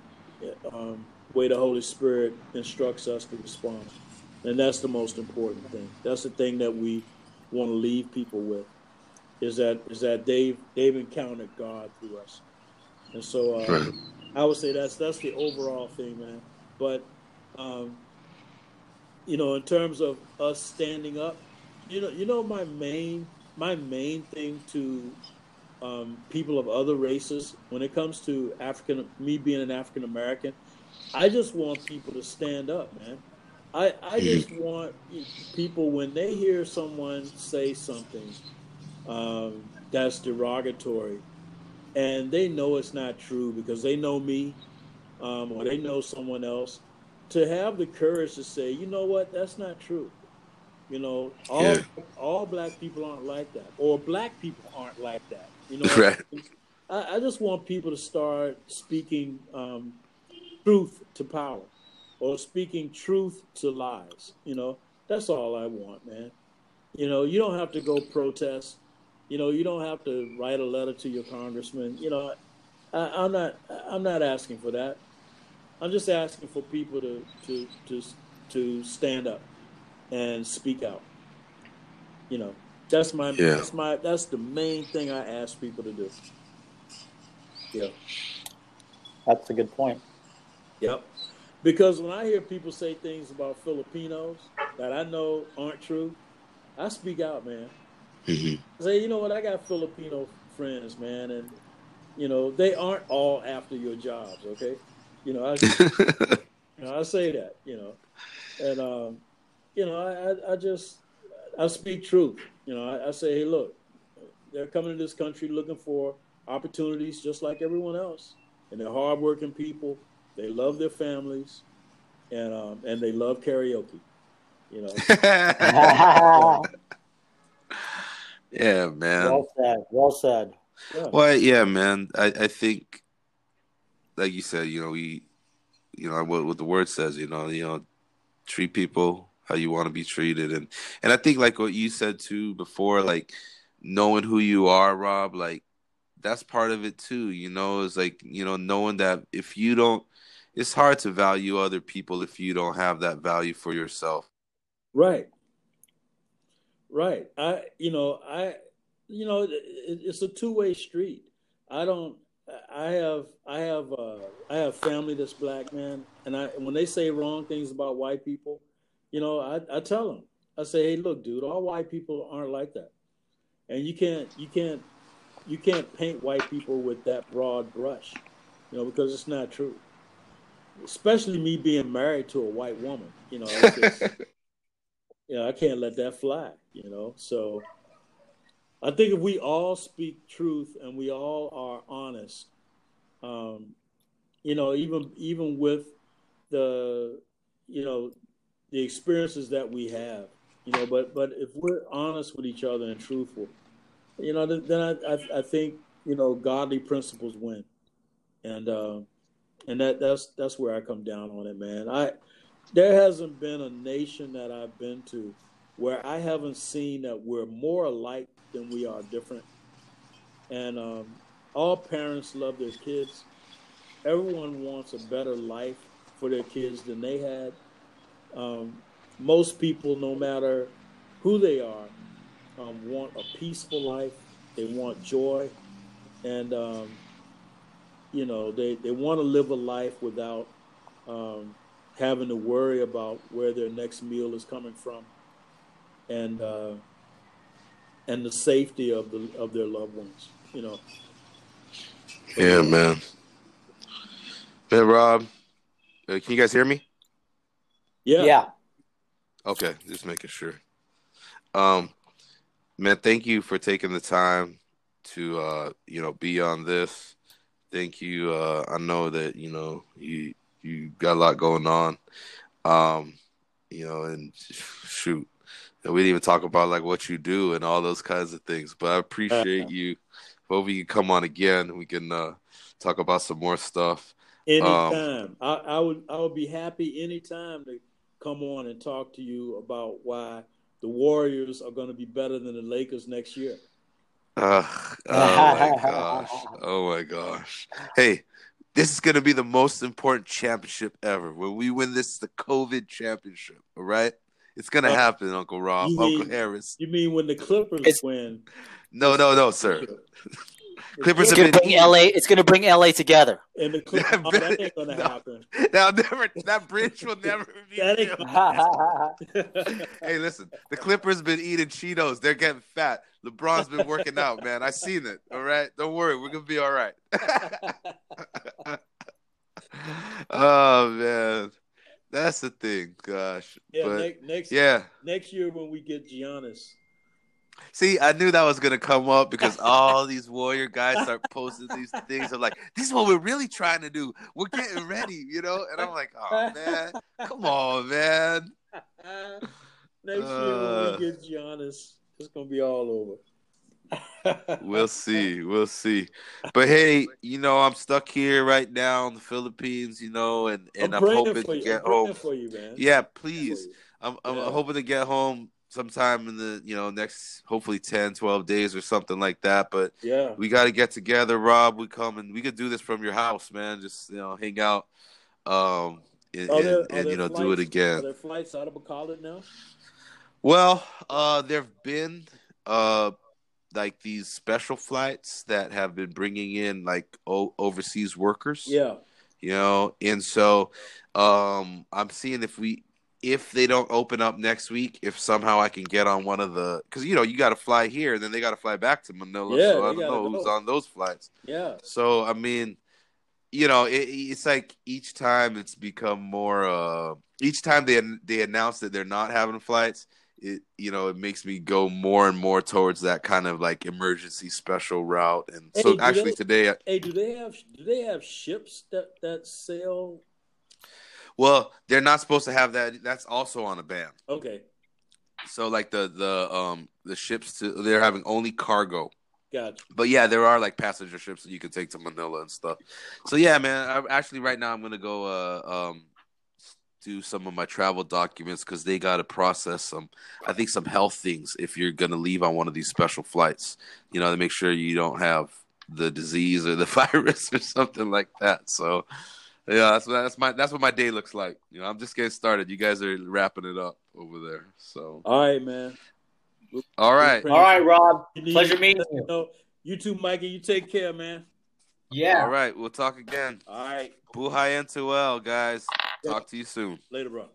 um, way the Holy Spirit instructs us to respond, and that's the most important thing. That's the thing that we want to leave people with is that is that they've they've encountered God through us, and so uh, right. I would say that's that's the overall thing, man. But um, you know, in terms of us standing up, you know, you know, my main my main thing to um, people of other races when it comes to African, me being an African American, I just want people to stand up, man. I I just want people when they hear someone say something um, that's derogatory, and they know it's not true because they know me um, or they know someone else, to have the courage to say, you know what, that's not true. You know, all yeah. all black people aren't like that, or black people aren't like that. You know, [LAUGHS] right. I, I, just want people to start speaking um, truth to power, or speaking truth to lies. You know, that's all I want, man. You know, you don't have to go protest. You know, you don't have to write a letter to your congressman. You know, I, am not. I'm not asking for that. I'm just asking for people to to to to stand up and speak out. You know, that's my yeah. that's my that's the main thing I ask people to do. Yeah. That's a good point. Yep. Because when I hear people say things about Filipinos that I know aren't true, I speak out, man. Mm-hmm. Say, you know what? I got Filipino friends, man, and you know they aren't all after your jobs. Okay, you know, I, [LAUGHS] you know, I say that, you know, and um, you know, I, I, just I speak truth. You know, I, I say, hey, look, they're coming to this country looking for opportunities just like everyone else, and they're hardworking people. They love their families, and um, and they love karaoke. You know. [LAUGHS] [LAUGHS] Yeah, man. Well said. Well said. Yeah. Well, yeah, man. I, I think, like you said, you know, we, you know, what, what the word says, you know, you know, treat people how you want to be treated, and and I think like what you said too before, like knowing who you are, Rob, like that's part of it too. You know, it's like you know knowing that if you don't, it's hard to value other people if you don't have that value for yourself. Right. Right. I, you know, I, you know, it, it's a two way street. I don't. I have, I have, uh, I have family that's black, man, and I when they say wrong things about white people, you know, I, I tell them. I say, hey, look, dude, all white people aren't like that, and you can't, you can't, you can't paint white people with that broad brush, you know, because it's not true. Especially me being married to a white woman, you know. [LAUGHS] you know, I can't let that fly, you know. So I think if we all speak truth and we all are honest, um, you know, even even with the, you know, the experiences that we have, you know, but but if we're honest with each other and truthful, you know, then, I, I, I think you know godly principles win, and uh, and that that's that's where I come down on it, man. I there hasn't been a nation that I've been to where I haven't seen that we're more alike than we are different. And um, all parents love their kids. Everyone wants a better life for their kids than they had. Um, most people, no matter who they are, um, want a peaceful life. They want joy. And, um, you know, they, they want to live a life without um, having to worry about where their next meal is coming from, and uh, and the safety of the of their loved ones. You know. Yeah, man. Ben, Rob, uh, can you guys hear me? Yeah. Yeah. Okay, just making sure. Um, man, thank you for taking the time to uh, you know be on this. Thank you. Uh, I know that you know you you got a lot going on. Um, you know, and shoot, and we didn't even talk about like what you do and all those kinds of things. But I appreciate you. Hope you can come on again. We can uh, talk about some more stuff. Anytime. Um, I, I would I would be happy anytime to come on and talk to you about why the Warriors are going to be better than the Lakers next year. Uh, oh my gosh! Oh my gosh! Hey, this is going to be the most important championship ever. When we win this, the COVID championship. All right, it's going to uh, happen, Uncle Rob, mean, Uncle Harris. You mean when the Clippers it's, win? No, no, no, sir. Clippers it's going to bring LA. It's going to bring LA together. And the Clippers, [LAUGHS] oh, that ain't going to no, happen. [LAUGHS] Now, never. That bridge will [LAUGHS] never be. that ain't hey, listen. The Clippers been eating Cheetos. They're getting fat. LeBron's been working out, man. I seen it. All right, don't worry. We're gonna be all right. oh man, that's the thing. Gosh. Yeah. But, next, next. Yeah. Next year when we get Giannis See, I knew that was gonna come up because [LAUGHS] all these warrior guys start posting these things. I'm like, this is what we're really trying to do. We're getting ready, you know. And I'm like, oh man, come on, man. [LAUGHS] Next uh, year when we uh. get Giannis, it's gonna be all over. [LAUGHS] we'll see. We'll see. But hey, you know, I'm stuck here right now in the Philippines, you know, and, and I'm, I'm hoping to get home. You, yeah, please. I'm, I'm yeah. hoping to get home sometime in the you know next hopefully 10 12 days or something like that but yeah. we got to get together rob. We come and we could do this from your house man. Just you know hang out um and, there, and, and you know flights, do it again. are there flights out of Bacolod now? Well uh there have been uh like these special flights that have been bringing in like o- overseas workers. Yeah. You know and so um i'm seeing if we if they don't open up next week, if somehow I can get on one of the, because you know you got to fly here, and then they got to fly back to Manila. Yeah, so I don't know go. who's on those flights. Yeah. So I mean, you know, it, it's like each time it's become more. uh Each time they they announce that they're not having flights, it you know it makes me go more and more towards that kind of like emergency special route. And hey, so actually they, today, hey, do they have do they have ships that that sail well, they're not supposed to have that. That's also on a ban. Okay. So like the the um the ships to they're having only cargo. Gotcha. But yeah, there are like passenger ships that you can take to Manila and stuff. So yeah, man. I, actually, right now I'm gonna go uh um do some of my travel documents because they got to process some, I think, some health things if you're gonna leave on one of these special flights. You know, to make sure you don't have the disease or the [LAUGHS] virus or something like that. So yeah, that's that's my that's what my day looks like. You know, I'm just getting started. You guys are wrapping it up over there. So all right, man. All right, all right, Rob. Pleasure meeting you. Know, you too, Mikey. You take care, man. Yeah. All right, we'll talk again. All right. Buhay and well, guys. Talk to you soon. Later, bro.